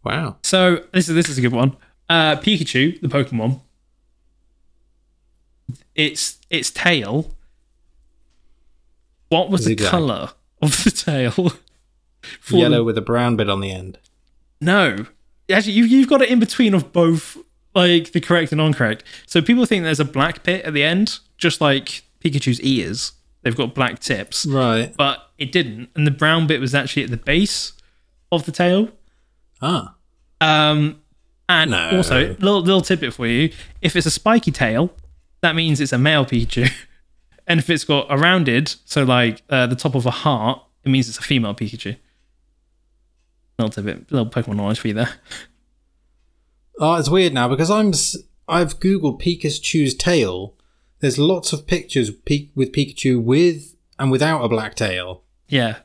Wow. So this is this is a good one. Uh, Pikachu, the Pokemon. Its its tail. What was the color of the tail? Yellow the- with a brown bit on the end. no, actually, you you've got it in between of both, like the correct and non-correct. So people think there's a black bit at the end, just like Pikachu's ears. They've got black tips, Right. but it didn't, and the brown bit was actually at the base of the tail. Ah. Um, and No. also, little little tidbit for you: if it's a spiky tail, that means it's a male Pikachu, and if it's got a rounded, so like uh, the top of a heart, it means it's a female Pikachu. Little tidbit, little Pokemon knowledge for you there. Oh, it's weird now because I'm. I've googled Pikachu's tail. There's lots of pictures with Pikachu with and without a black tail. Yeah,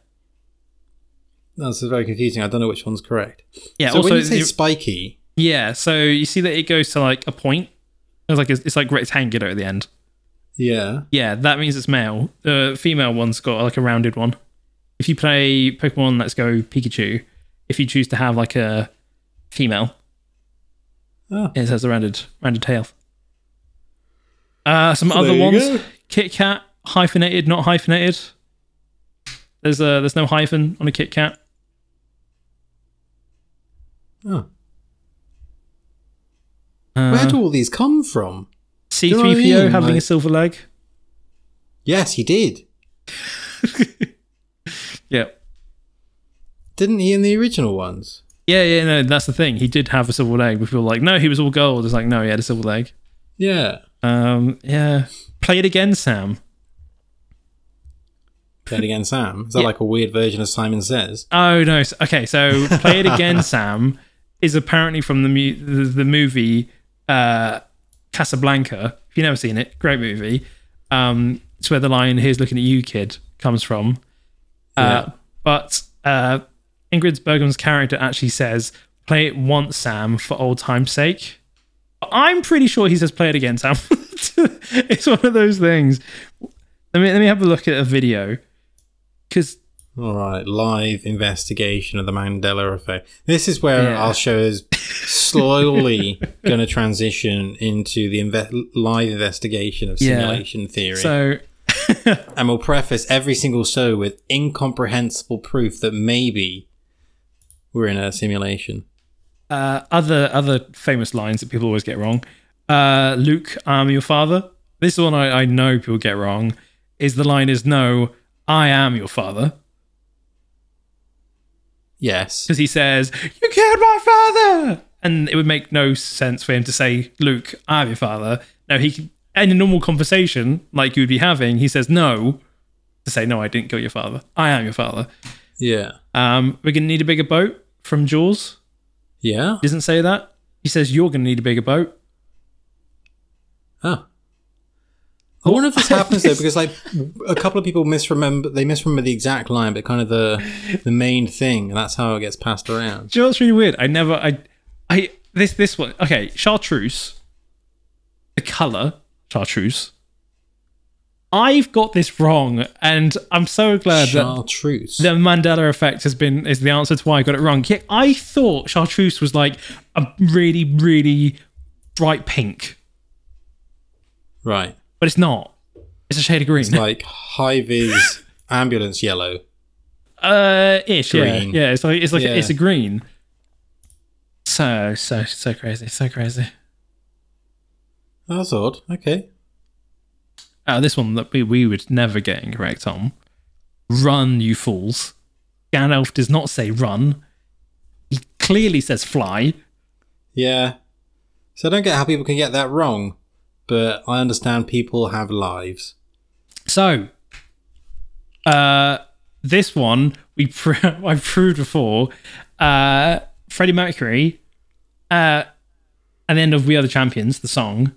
That's very confusing. I don't know which one's correct. yeah. so also, when you say spiky, yeah. So you see that it goes to like a point. It's like it's like rectangular at the end. Yeah, Yeah, that means it's male. The female one's got like a rounded one. If you play Pokemon Let's Go Pikachu, if you choose to have like a female, Oh. it has a rounded rounded tail. Uh, some So other ones: go. Kit Kat, hyphenated, not hyphenated. There's a there's no hyphen on a Kit Kat. Oh. Uh, Where do all these come from? C3PO you know what I mean? having a silver leg. Yes, he did. Yeah. Didn't he in the original ones? Yeah, yeah, no, that's the thing. He did have a silver leg, people were like, no, he was all gold. It's like, no, he had a silver leg. Yeah. Um, yeah. Play it again, Sam. Play it again, Sam. Is that Yeah. like a weird version of Simon Says? Oh no. Okay, so play it again, Sam is apparently from the mu- the, the movie uh, Casablanca. If you've never seen it, great movie. Um, it's where the line "Here's looking at you, kid" comes from. Uh, Yeah. But uh, Ingrid Bergman's character actually says, "Play it once, Sam, for old time's sake." I'm pretty sure he says, "Play it again, Sam." it's one of those things. Let me let me have a look at a video because All right, live investigation of the Mandela effect. This is where Yeah. our show is slowly going to transition into the inve- live investigation of Yeah. simulation theory. so and we'll preface every single show with incomprehensible proof that maybe we're in a simulation. uh, other other famous lines that people always get wrong. Uh, Luke, I'm your father. This is one I, I know people get wrong. Is the line is no, I am your father Yes. because he says you killed my father, and it would make no sense for him to say Luke, I'm your father. No, he can, in a normal conversation like you would be having, he says no to say no, I didn't kill your father. I am your father. Yeah. Um, we're gonna need a bigger boat from Jaws. Yeah. He doesn't say that. He says you're gonna need a bigger boat. Oh. I wonder if this happens though, because like a couple of people misremember they misremember the exact line, but kind of the the main thing, and that's how it gets passed around. Do you know what's really weird? I never, I, I, this, this one. Okay, chartreuse. The color chartreuse. I've got this wrong, and I'm so glad that Chartreuse. the Mandela effect has been is the answer to why I got it wrong. Yeah, I thought chartreuse was like a really, really bright pink, right. But it's not. It's a shade of green. It's like high vis ambulance yellow. Uh, ish. Green. Yeah, yeah. It's like it's like Yeah. it's a green. So so so crazy, so crazy. That's odd. Okay. Uh, this one that we, we would never get incorrect on. Run, you fools. Gandalf does not say run. He clearly says fly. Yeah. So I don't get how people can get that wrong, but I understand people have lives. So, uh, this one we pr- I've proved before. Uh, Freddie Mercury, uh, at the end of We Are the Champions, the song,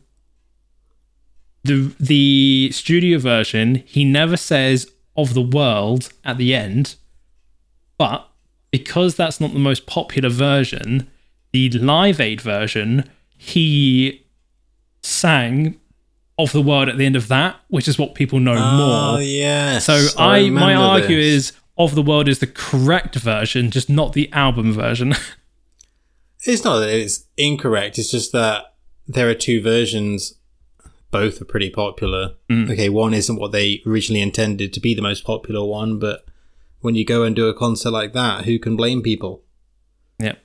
the the studio version, he never says of the world at the end, but because that's not the most popular version, the Live Aid version, he sang of the world at the end of that, which is what people know Oh more. yes. So I, my remember argue this. is of the world is the correct version, just not the album version. it's not that it's incorrect. It's just that there are two versions. Both are pretty popular. Mm. Okay, one isn't what they originally intended to be the most popular one, but when you go and do a concert like that, who can blame people? yep.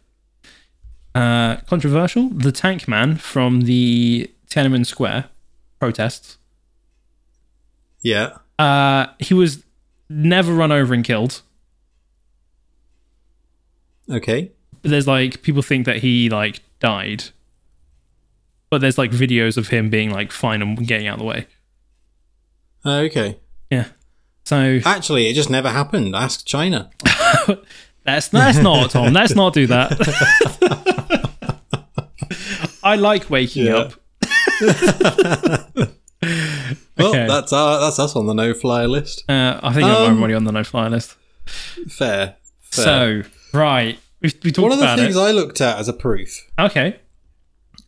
Uh, controversial. The Tank Man from the Tiananmen Square protests. Yeah. Uh, he was never run over and killed. Okay. But there's like people think that he like died. But there's like videos of him being like fine and getting out of the way. Uh, okay. Yeah. So Actually, it just never happened. Ask China. Let's let's not, Tom. Let's not do that. I like waking Yeah. up. Well, Okay. that's our, that's us on the no-fly list. Uh, I think I'm Um, already on the no-fly list. Fair. fair. So right, we we talked one of the things it. I looked at as a proof okay.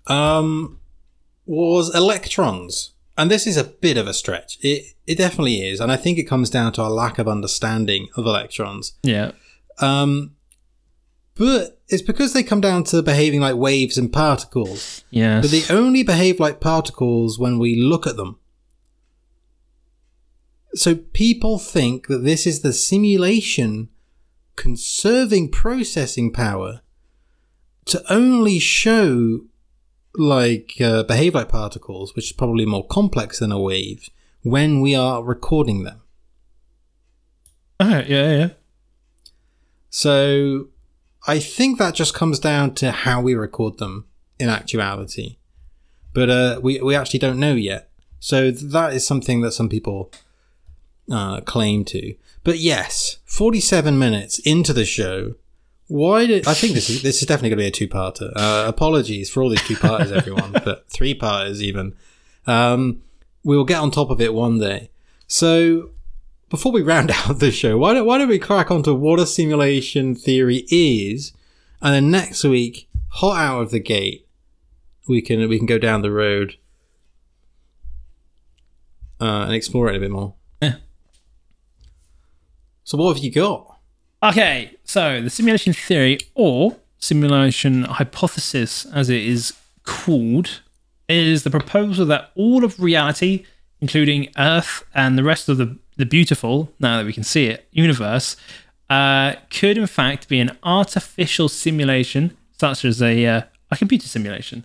um, was electrons. And this is a bit of a stretch. It it definitely is, and I think it comes down to our lack of understanding of electrons. Yeah. Um, but it's because they come down to behaving like waves and particles. Yes. But they only behave like particles when we look at them. So people think that this is the simulation conserving processing power to only show like uh, behave like particles, which is probably more complex than a wave, when we are recording them. Oh, yeah, yeah, yeah. So I think that just comes down to how we record them in actuality. But uh, we, we actually don't know yet. So that is something that some people uh, claim to. But yes, 47 minutes into the show. Why did I think this is this is definitely going to be a two-parter? Uh, apologies for all these two-parters, everyone, but three-parters even. Um, we will get on top of it one day. So before we round out the show, why don't why don't we crack onto what a simulation theory is, and then next week, hot out of the gate, we can we can go down the road uh, and explore it a bit more. Yeah. So what have you got? Okay, so the simulation theory or simulation hypothesis, as it is called, is the proposal that all of reality, including Earth and the rest of the, the beautiful, now that we can see it, universe, uh, could in fact be an artificial simulation, such as a, uh, a computer simulation.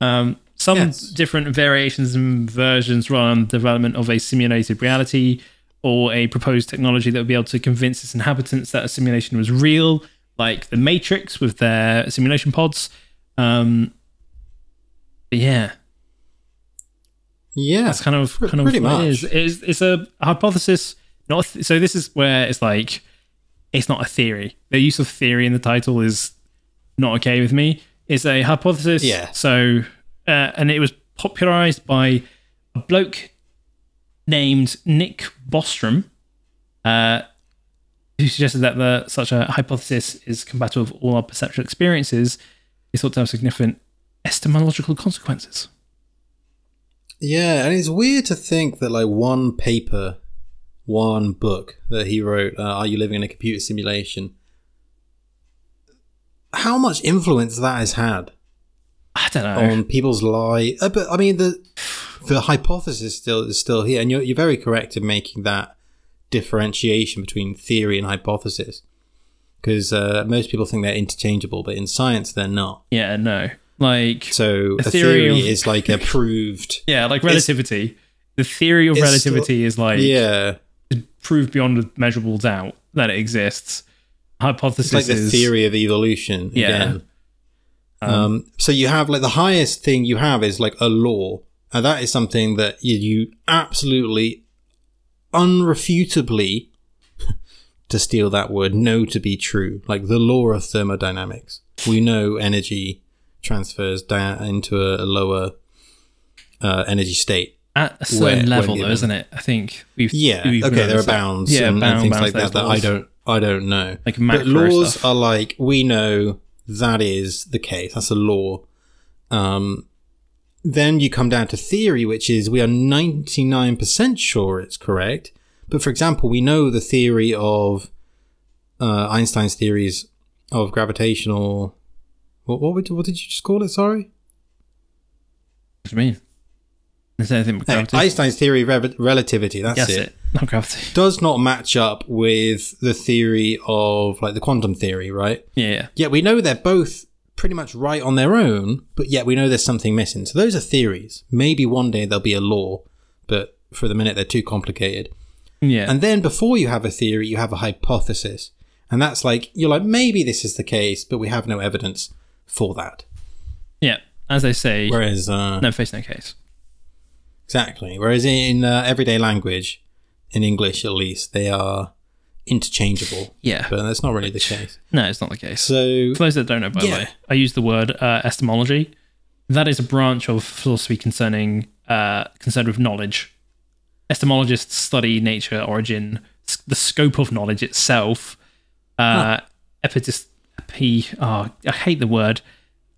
Um, some Yes. different variations and versions run on the development of a simulated reality or a proposed technology that would be able to convince its inhabitants that a simulation was real, like the Matrix with their simulation pods. Um, but yeah, Yeah, that's kind of kind of pretty what much. is. It's, it's a hypothesis. Not th- so. This is where it's like it's not a theory. The use of theory in the title is not okay with me. It's a hypothesis. Yeah. So, uh, and it was popularized by a bloke named Nick Bostrom, uh, who suggested that the, such a hypothesis is compatible with all our perceptual experiences. Is thought to have significant epistemological consequences. Yeah, and it's weird to think that like one paper, one book that he wrote, uh, "Are You Living in a Computer Simulation?" How much influence that has had I don't know. on people's lives? Uh, but I mean, the the hypothesis still is still here, and you're you're very correct in making that differentiation between theory and hypothesis, because uh, most people think they're interchangeable, but in science they're not. yeah, no. Like So A theory theory, of- is like a proved. Yeah, like relativity. the theory of relativity is like yeah, proved beyond a measurable doubt that it exists. Hypothesis It's like the theory of evolution Yeah. again. Um, so you have like the highest thing you have is like a law, and that is something that you, you absolutely, unrefutably to steal that word, know to be true. Like the law of thermodynamics. We know energy transfers down into a, a lower uh, energy state. At a certain Where- level, though, isn't it? I think we've Yeah. we've okay. There are bounds Yeah, and, and things bounds like that that I don't. I don't know. like But laws stuff. are like we know that is the case. That's a law. Um, then you come down to theory, which is we are ninety nine percent sure it's correct. But for example, we know the theory of uh, Einstein's theories of gravitational. What what, would, what did you just call it? Sorry. What do you mean? Is there anything but Hey. Einstein's theory of relativity. That's it. it. Not gravity. Does not match up with the theory of like the quantum theory, right? Yeah, yeah. We know they're both pretty much right on their own, but yet we know there's something missing. So those are theories. Maybe one day there'll be a law, but for the minute they're too complicated. Yeah. And then before you have a theory, you have a hypothesis. And that's like, you're like, maybe this is the case, but we have no evidence for that. yeah. As they say, Whereas, uh, no face, no case. exactly. Whereas in uh, everyday language, in English at least, they are interchangeable. Yeah. But that's not really the case. No, it's not the case. So, For those that don't know, by Yeah. the way, I use the word uh, epistemology. That is a branch of philosophy concerning uh, concerned with knowledge. Epistemologists study nature, origin, the scope of knowledge itself. Uh, epitis- epi, oh, I hate the word.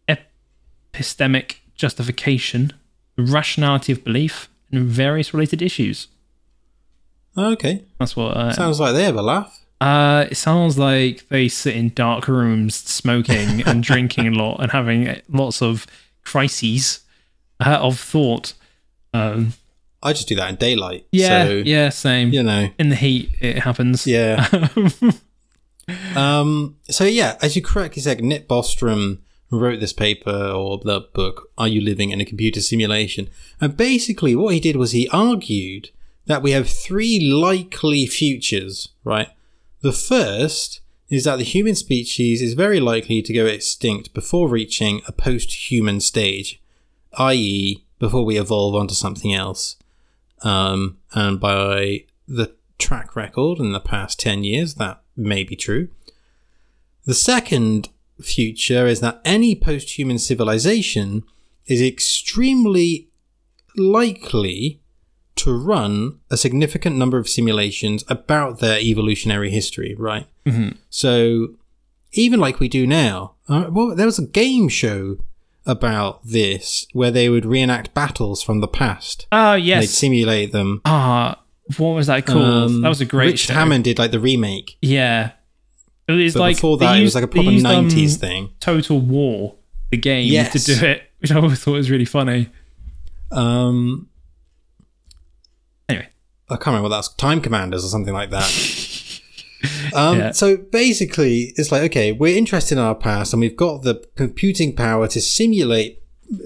Epistemic justification, rationality of belief, and various related issues. okay. That's what. Uh, Sounds like they have a laugh. uh, it sounds like they sit in dark rooms smoking and drinking a lot and having lots of crises uh, of thought. Um, I just do that in daylight. yeah, So, yeah, same. you know. In the heat, it happens. Yeah. um, so yeah, as you correctly said, Nick Bostrom wrote this paper or the book, Are You Living in a Computer Simulation? And basically what he did was he argued that we have three likely futures, right? The first is that the human species is very likely to go extinct before reaching a post-human stage, i.e., before we evolve onto something else. Um, and by the track record in the past 10 years, that may be true. The second future is that any post human civilization is extremely likely to run a significant number of simulations about their evolutionary history, right? Mhm. So, even like we do now, uh, well, there was a game show about this where they would reenact battles from the past. Oh, yes. They'd simulate them. Ah, what was that called? Um, that was a great Rich show. Hammond did like the remake, Yeah. It was but like before they that it was like a proper used, um, nineties thing. Total War, the game, Yes. to do it, which I always thought was really funny. Um, Anyway, I can't remember what that's Time Commanders or something like that. um, Yeah. So basically, it's like okay, we're interested in our past, and we've got the computing power to simulate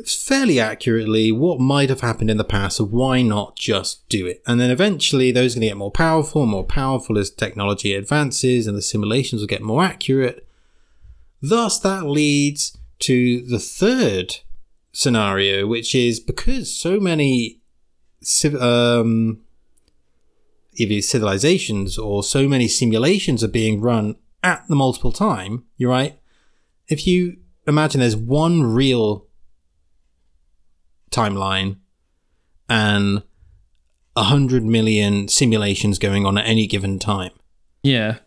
fairly accurately what might have happened in the past. So why not just do it? And then eventually, those are going to get more powerful, more powerful as technology advances, and the simulations will get more accurate. Thus, that leads to the third scenario, which is because so many um, either civilizations or so many simulations are being run at the multiple time, you're right. If you imagine there's one real timeline and a hundred million simulations going on at any given time, yeah.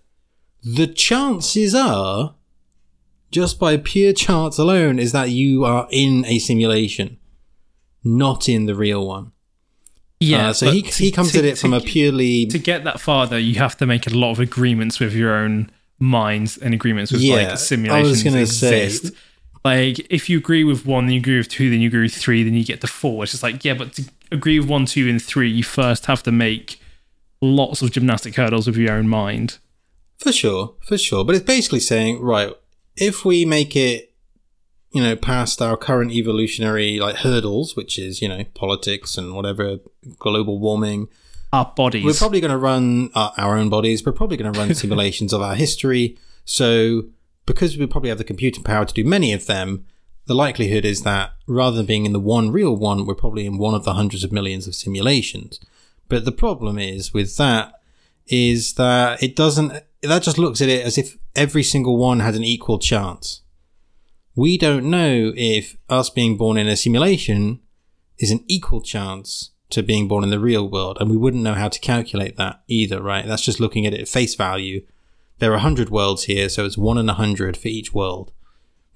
the chances are, just by pure chance alone, is that you are in a simulation, not in the real one. Yeah. Uh, so he, to- he comes to- at it from to a purely to get that far though you have to make a lot of agreements with your own minds and agreements with Yeah, I like was simulations gonna say- exist like if you agree with one then you agree with two then you agree with three then you get to four it's just like yeah but to agree with one two and three you first have to make lots of gymnastic hurdles with your own mind For sure, for sure. But it's basically saying, right, if we make it, you know, past our current evolutionary like hurdles, which is, you know, politics and whatever, global warming, our bodies we're probably going to run uh, our own bodies. We're probably going to run simulations of our history. So, because we probably have the computing power to do many of them, the likelihood is that rather than being in the one real one, we're probably in one of the hundreds of millions of simulations. But the problem is with that is that it doesn't that just looks at it as if every single one has an equal chance. We don't know if us being born in a simulation is an equal chance to being born in the real world, and we wouldn't know how to calculate that either, right? That's just looking at it at face value. There are 100 worlds here, so it's 1 in a 100 for each world.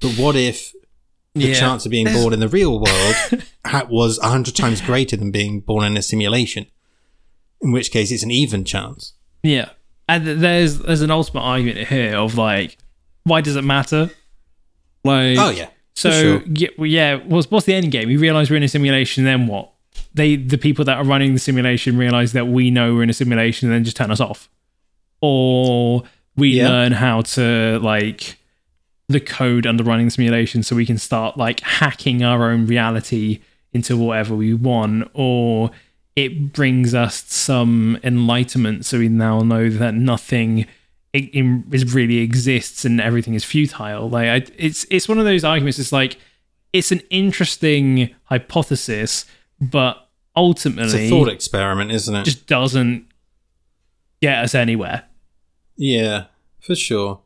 But what if the Yeah. chance of being There's- born in the real world was 100 times greater than being born in a simulation? In which case, it's an even chance. Yeah, and there's there's an ultimate argument here of like, why does it matter? Like, Oh, yeah. So sure. yeah, well, yeah, what's what's the end game? We realize we're in a simulation. Then what? They the people that are running the simulation realize that we know we're in a simulation and then just turn us off, or we Yeah. learn how to like the code under running simulation so we can start like hacking our own reality into whatever we want, or it brings us some enlightenment so we now know that nothing i- in, is really exists and everything is futile. Like I, it's it's one of those arguments. It's like it's an interesting hypothesis, but ultimately It's a thought experiment, isn't it? just doesn't get us anywhere. Yeah, for sure.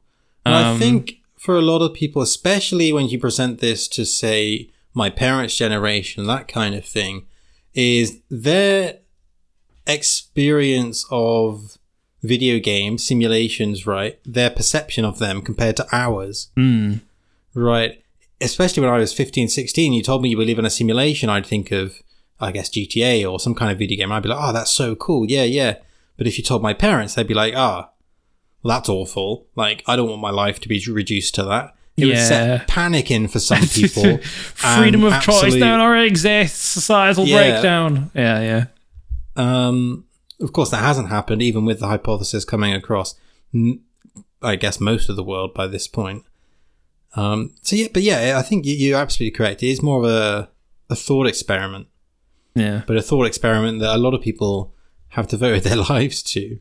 And I Um, think for a lot of people, especially when you present this to, say, my parents' generation, that kind of thing, is their experience of video game simulations, right? Their perception of them compared to ours, Hmm. right? Especially when I was 15, 16, you told me you were living a simulation, I'd think of, I guess, GTA or some kind of video game. I'd be like, oh, that's so cool. Yeah, yeah. But if you told my parents, they'd be like, ah, well, that's awful. Like, I don't want my life to be reduced to that. It would Yeah. set panic in for some people. Freedom of choice absolute- no longer exists. Societal Yeah. breakdown. Yeah, yeah. Um, of course, that hasn't happened, even with the hypothesis coming across, I guess, most of the world by this point. Um, so yeah, but yeah, I think you- you're absolutely correct. It is more of a, a thought experiment, Yeah. but a thought experiment that a lot of people have devoted their lives to.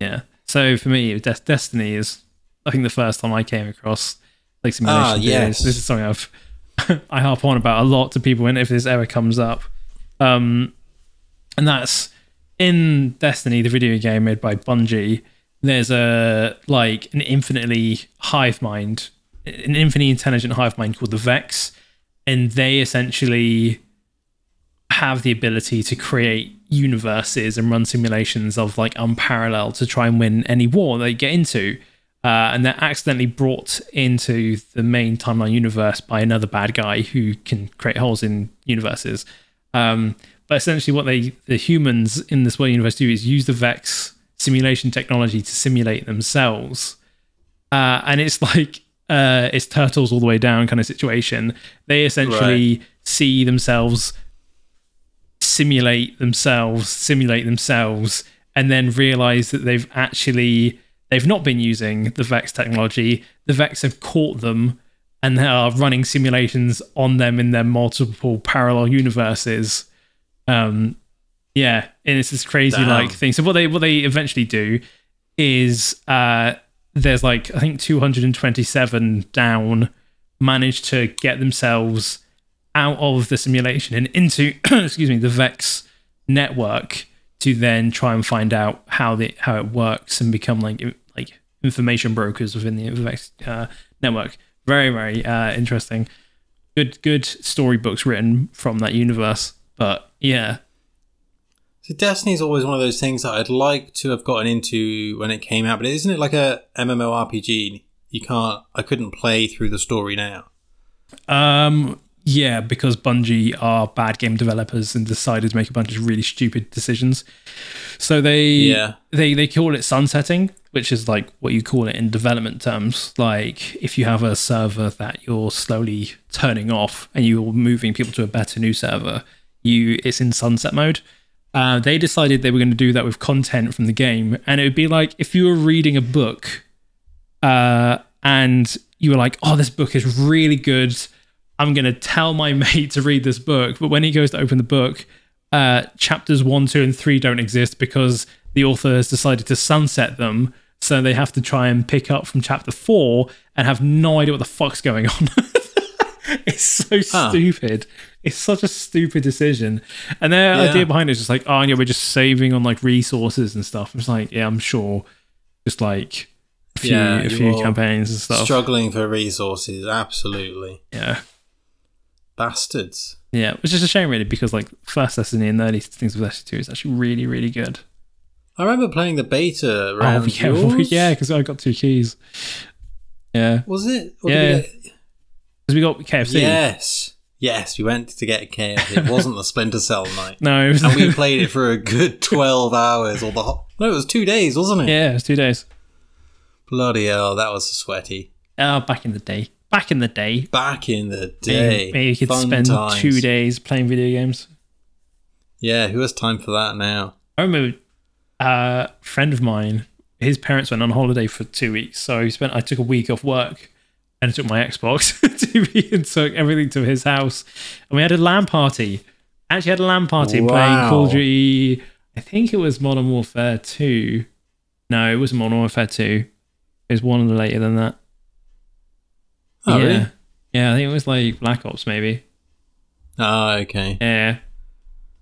Yeah. So for me, Des- Destiny is, I think, the first time I came across like simulation Ah, yes. This is something I've I harp on about a lot to people, and if this ever comes up, um, and that's in Destiny, the video game made by Bungie. There's a like an infinitely hive mind, an infinitely intelligent hive mind called the Vex, and they essentially have the ability to create universes and run simulations of like unparalleled to try and win any war they get into. Uh, and they're accidentally brought into the main timeline universe by another bad guy who can create holes in universes. Um, but essentially, what they the humans in this world universe do is use the Vex simulation technology to simulate themselves uh, and it's like uh, it's turtles all the way down kind of situation. They essentially see themselves simulate themselves, simulate themselves, and then realize that they've actually they've not been using the Vex technology. The Vex have caught them and they are running simulations on them in their multiple parallel universes. Um, yeah, and it's this crazy Damn. like thing. So what they what they eventually do is uh, there's like I think 227 down manage to get themselves out of the simulation and into excuse me the Vex network to then try and find out how the how it works and become like like information brokers within the Vex uh, network. Very very uh, interesting. Good good storybooks written from that universe. But yeah, So Destiny is always one of those things that I'd like to have gotten into when it came out, but isn't it like a MMORPG? You can't. I couldn't play through the story now. Um, yeah, because Bungie are bad game developers and decided to make a bunch of really stupid decisions. So they Yeah. they they call it sunsetting, which is like what you call it in development terms. Like if you have a server that you're slowly turning off and you're moving people to a better new server, you it's in sunset mode. Uh, they decided they were going to do that with content from the game, and it would be like if you were reading a book uh, and you were like, "Oh, this book is really good. I'm gonna tell my mate to read this book." But when he goes to open the book, uh, chapters one, two, and three don't exist because the author has decided to sunset them. So they have to try and pick up from chapter four and have no idea what the fuck's going on. it's so Huh. stupid. It's such a stupid decision. And their Yeah. idea behind it is just like, oh yeah, we're just saving on like resources and stuff. It's like, yeah, I'm sure just like a few, Yeah, a few campaigns and stuff. Struggling for resources, absolutely. yeah, Bastards. yeah, which is a shame really because like first Destiny and the early things of Destiny two is actually really really good. I remember playing the beta oh, around oh yeah, yours. yeah, because I got two keys. Yeah, Was it? Or Yeah. did we get- because we got KFC. Yes. Yes, we went to get KFC. It wasn't the Splinter Cell night. No, And we played it for a good 12 hours or the ho- No, it was 2 days, wasn't it? yeah, it was two days. Bloody hell, that was sweaty. Oh, back in the day. Back in the day. Back in the day. Maybe you could Fun spend times. two days playing video games. Yeah, who has time for that now? I remember uh, a friend of mine, his parents went on holiday for two weeks. So he spent I took a week off work and I took my Xbox TV and took everything to his house. And we had a LAN party. Actually had a LAN party and playing Wow. Call of Duty. I think it was Modern Warfare 2. No, it was Modern Warfare 2. It was one of the later than that. Oh, yeah. really? Yeah, I think it was like Black Ops maybe. Oh, okay. Yeah.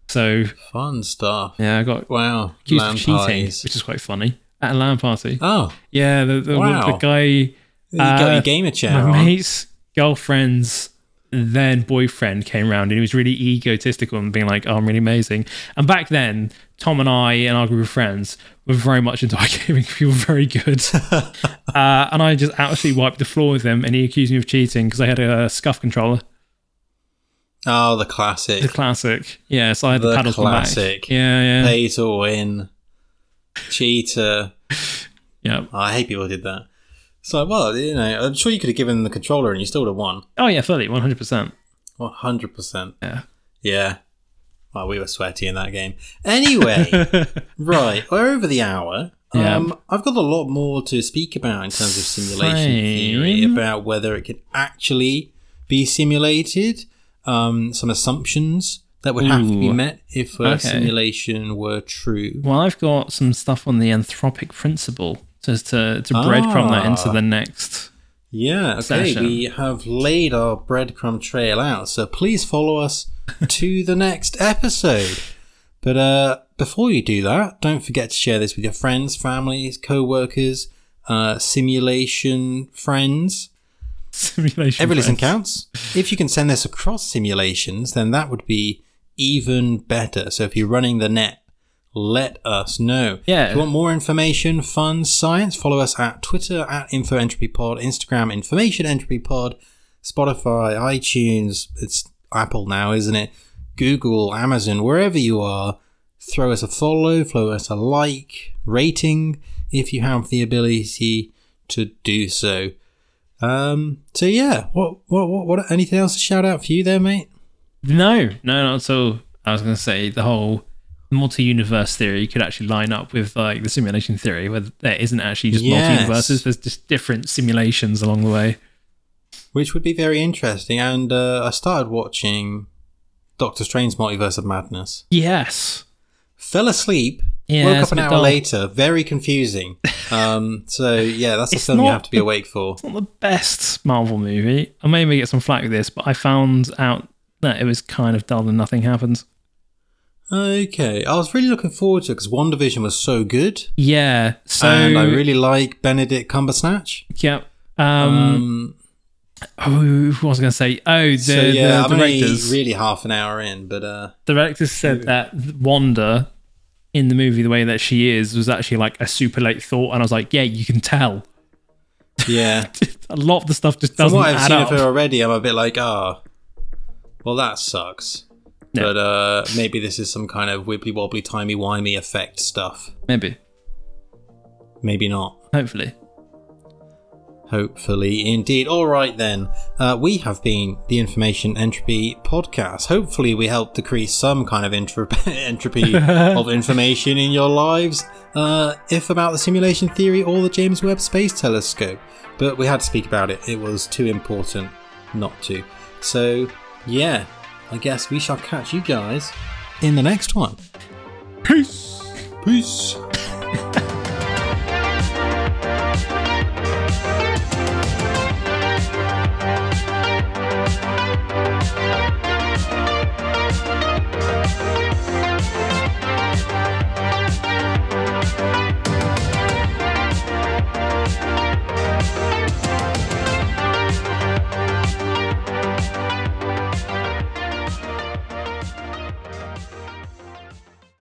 So Fun stuff. yeah, I got Wow. accused of cheating, parties. which is quite funny at a LAN party. Oh, Yeah, the the, Wow. the guy, you got Uh, your gamer chair my on. mate's girlfriend's then boyfriend came around and he was really egotistical and being like, "Oh, I'm really amazing." And back then, Tom and I and our group of friends were very much into our gaming. We were very good, uh, and I just absolutely wiped the floor with him. And he accused me of cheating because I had a SCUF controller, Oh, the classic. the classic. Yeah, so I had the, The paddles on the back. classic. Yeah, yeah, Pay to win. Cheater. yeah. Oh, I hate people who did that. Like, well, you know, I'm sure you could have given them the controller and you still would have won. Oh yeah, fully, one hundred percent. 100%. Yeah. Yeah. Well, we were sweaty in that game. Anyway, right, we're over the hour. Yeah. Um, I've got a lot more to speak about in terms of simulation theory, about whether it can actually be simulated, um, some assumptions that would have to be met if a Okay. simulation were true. Well, I've got some stuff on the anthropic principle to to, to breadcrumb that into Ah. the next. Yeah, okay. session. We have laid our breadcrumb trail out, so please follow us to the next episode. But uh, before you do that, don't forget to share this with your friends, families, co-workers, uh, simulation friends. Simulation. Every listen counts. If you can send this across simulations, then that would be even better. So if you're running the net, let us know. Yeah. If you want more information, fun, science, follow us at Twitter at InfoEntropyPod, Instagram Information Entropy Pod, Spotify, iTunes, it's Apple now, isn't it? Google, Amazon, wherever you are, throw us a follow, throw us a like, rating if you have the ability to do so. Um, so yeah, what, what, what, what, anything else to shout out for you there, mate? No, no, not at all. I was going to say the whole multi-universe theory could actually line up with like the simulation theory, where there isn't actually just Yes. multi-universes. There's just different simulations along the way. Which would be very interesting. And uh, I started watching Doctor Strange's Multiverse of Madness. Yes. Fell asleep. Yeah, woke up an hour dull. later. Very confusing. Um, so yeah, that's the film you have to be awake for. It's not the best Marvel movie. I may get some flack with this, but I found out that it was kind of dull and nothing happened. Okay, I was really looking forward to it because WandaVision was so good, Yeah. So and I really like Benedict Cumbersnatch. Yep. Um, Um, oh, what was I going to say? Oh, the, so yeah, the directors. really half an hour in, but uh, the directors said that Wanda in the movie, the way that she is, was actually like a super late thought, and I was like, yeah, you can tell. yeah. a lot of the stuff just doesn't what I've add seen up. of her already, I'm a bit like, ah, well, that sucks. But uh, maybe this is some kind of wibbly wobbly, timey wimey effect stuff. Maybe, Maybe not. hopefully. Hopefully, indeed. All right, then. Uh, we have been the Information Entropy Podcast. Hopefully, we help decrease some kind of entrop- entropy of information in your lives, uh, if about the simulation theory or the James Webb Space Telescope. But we had to speak about it, it was too important not to. So, yeah, I guess we shall catch you guys in the next one. Peace. Peace.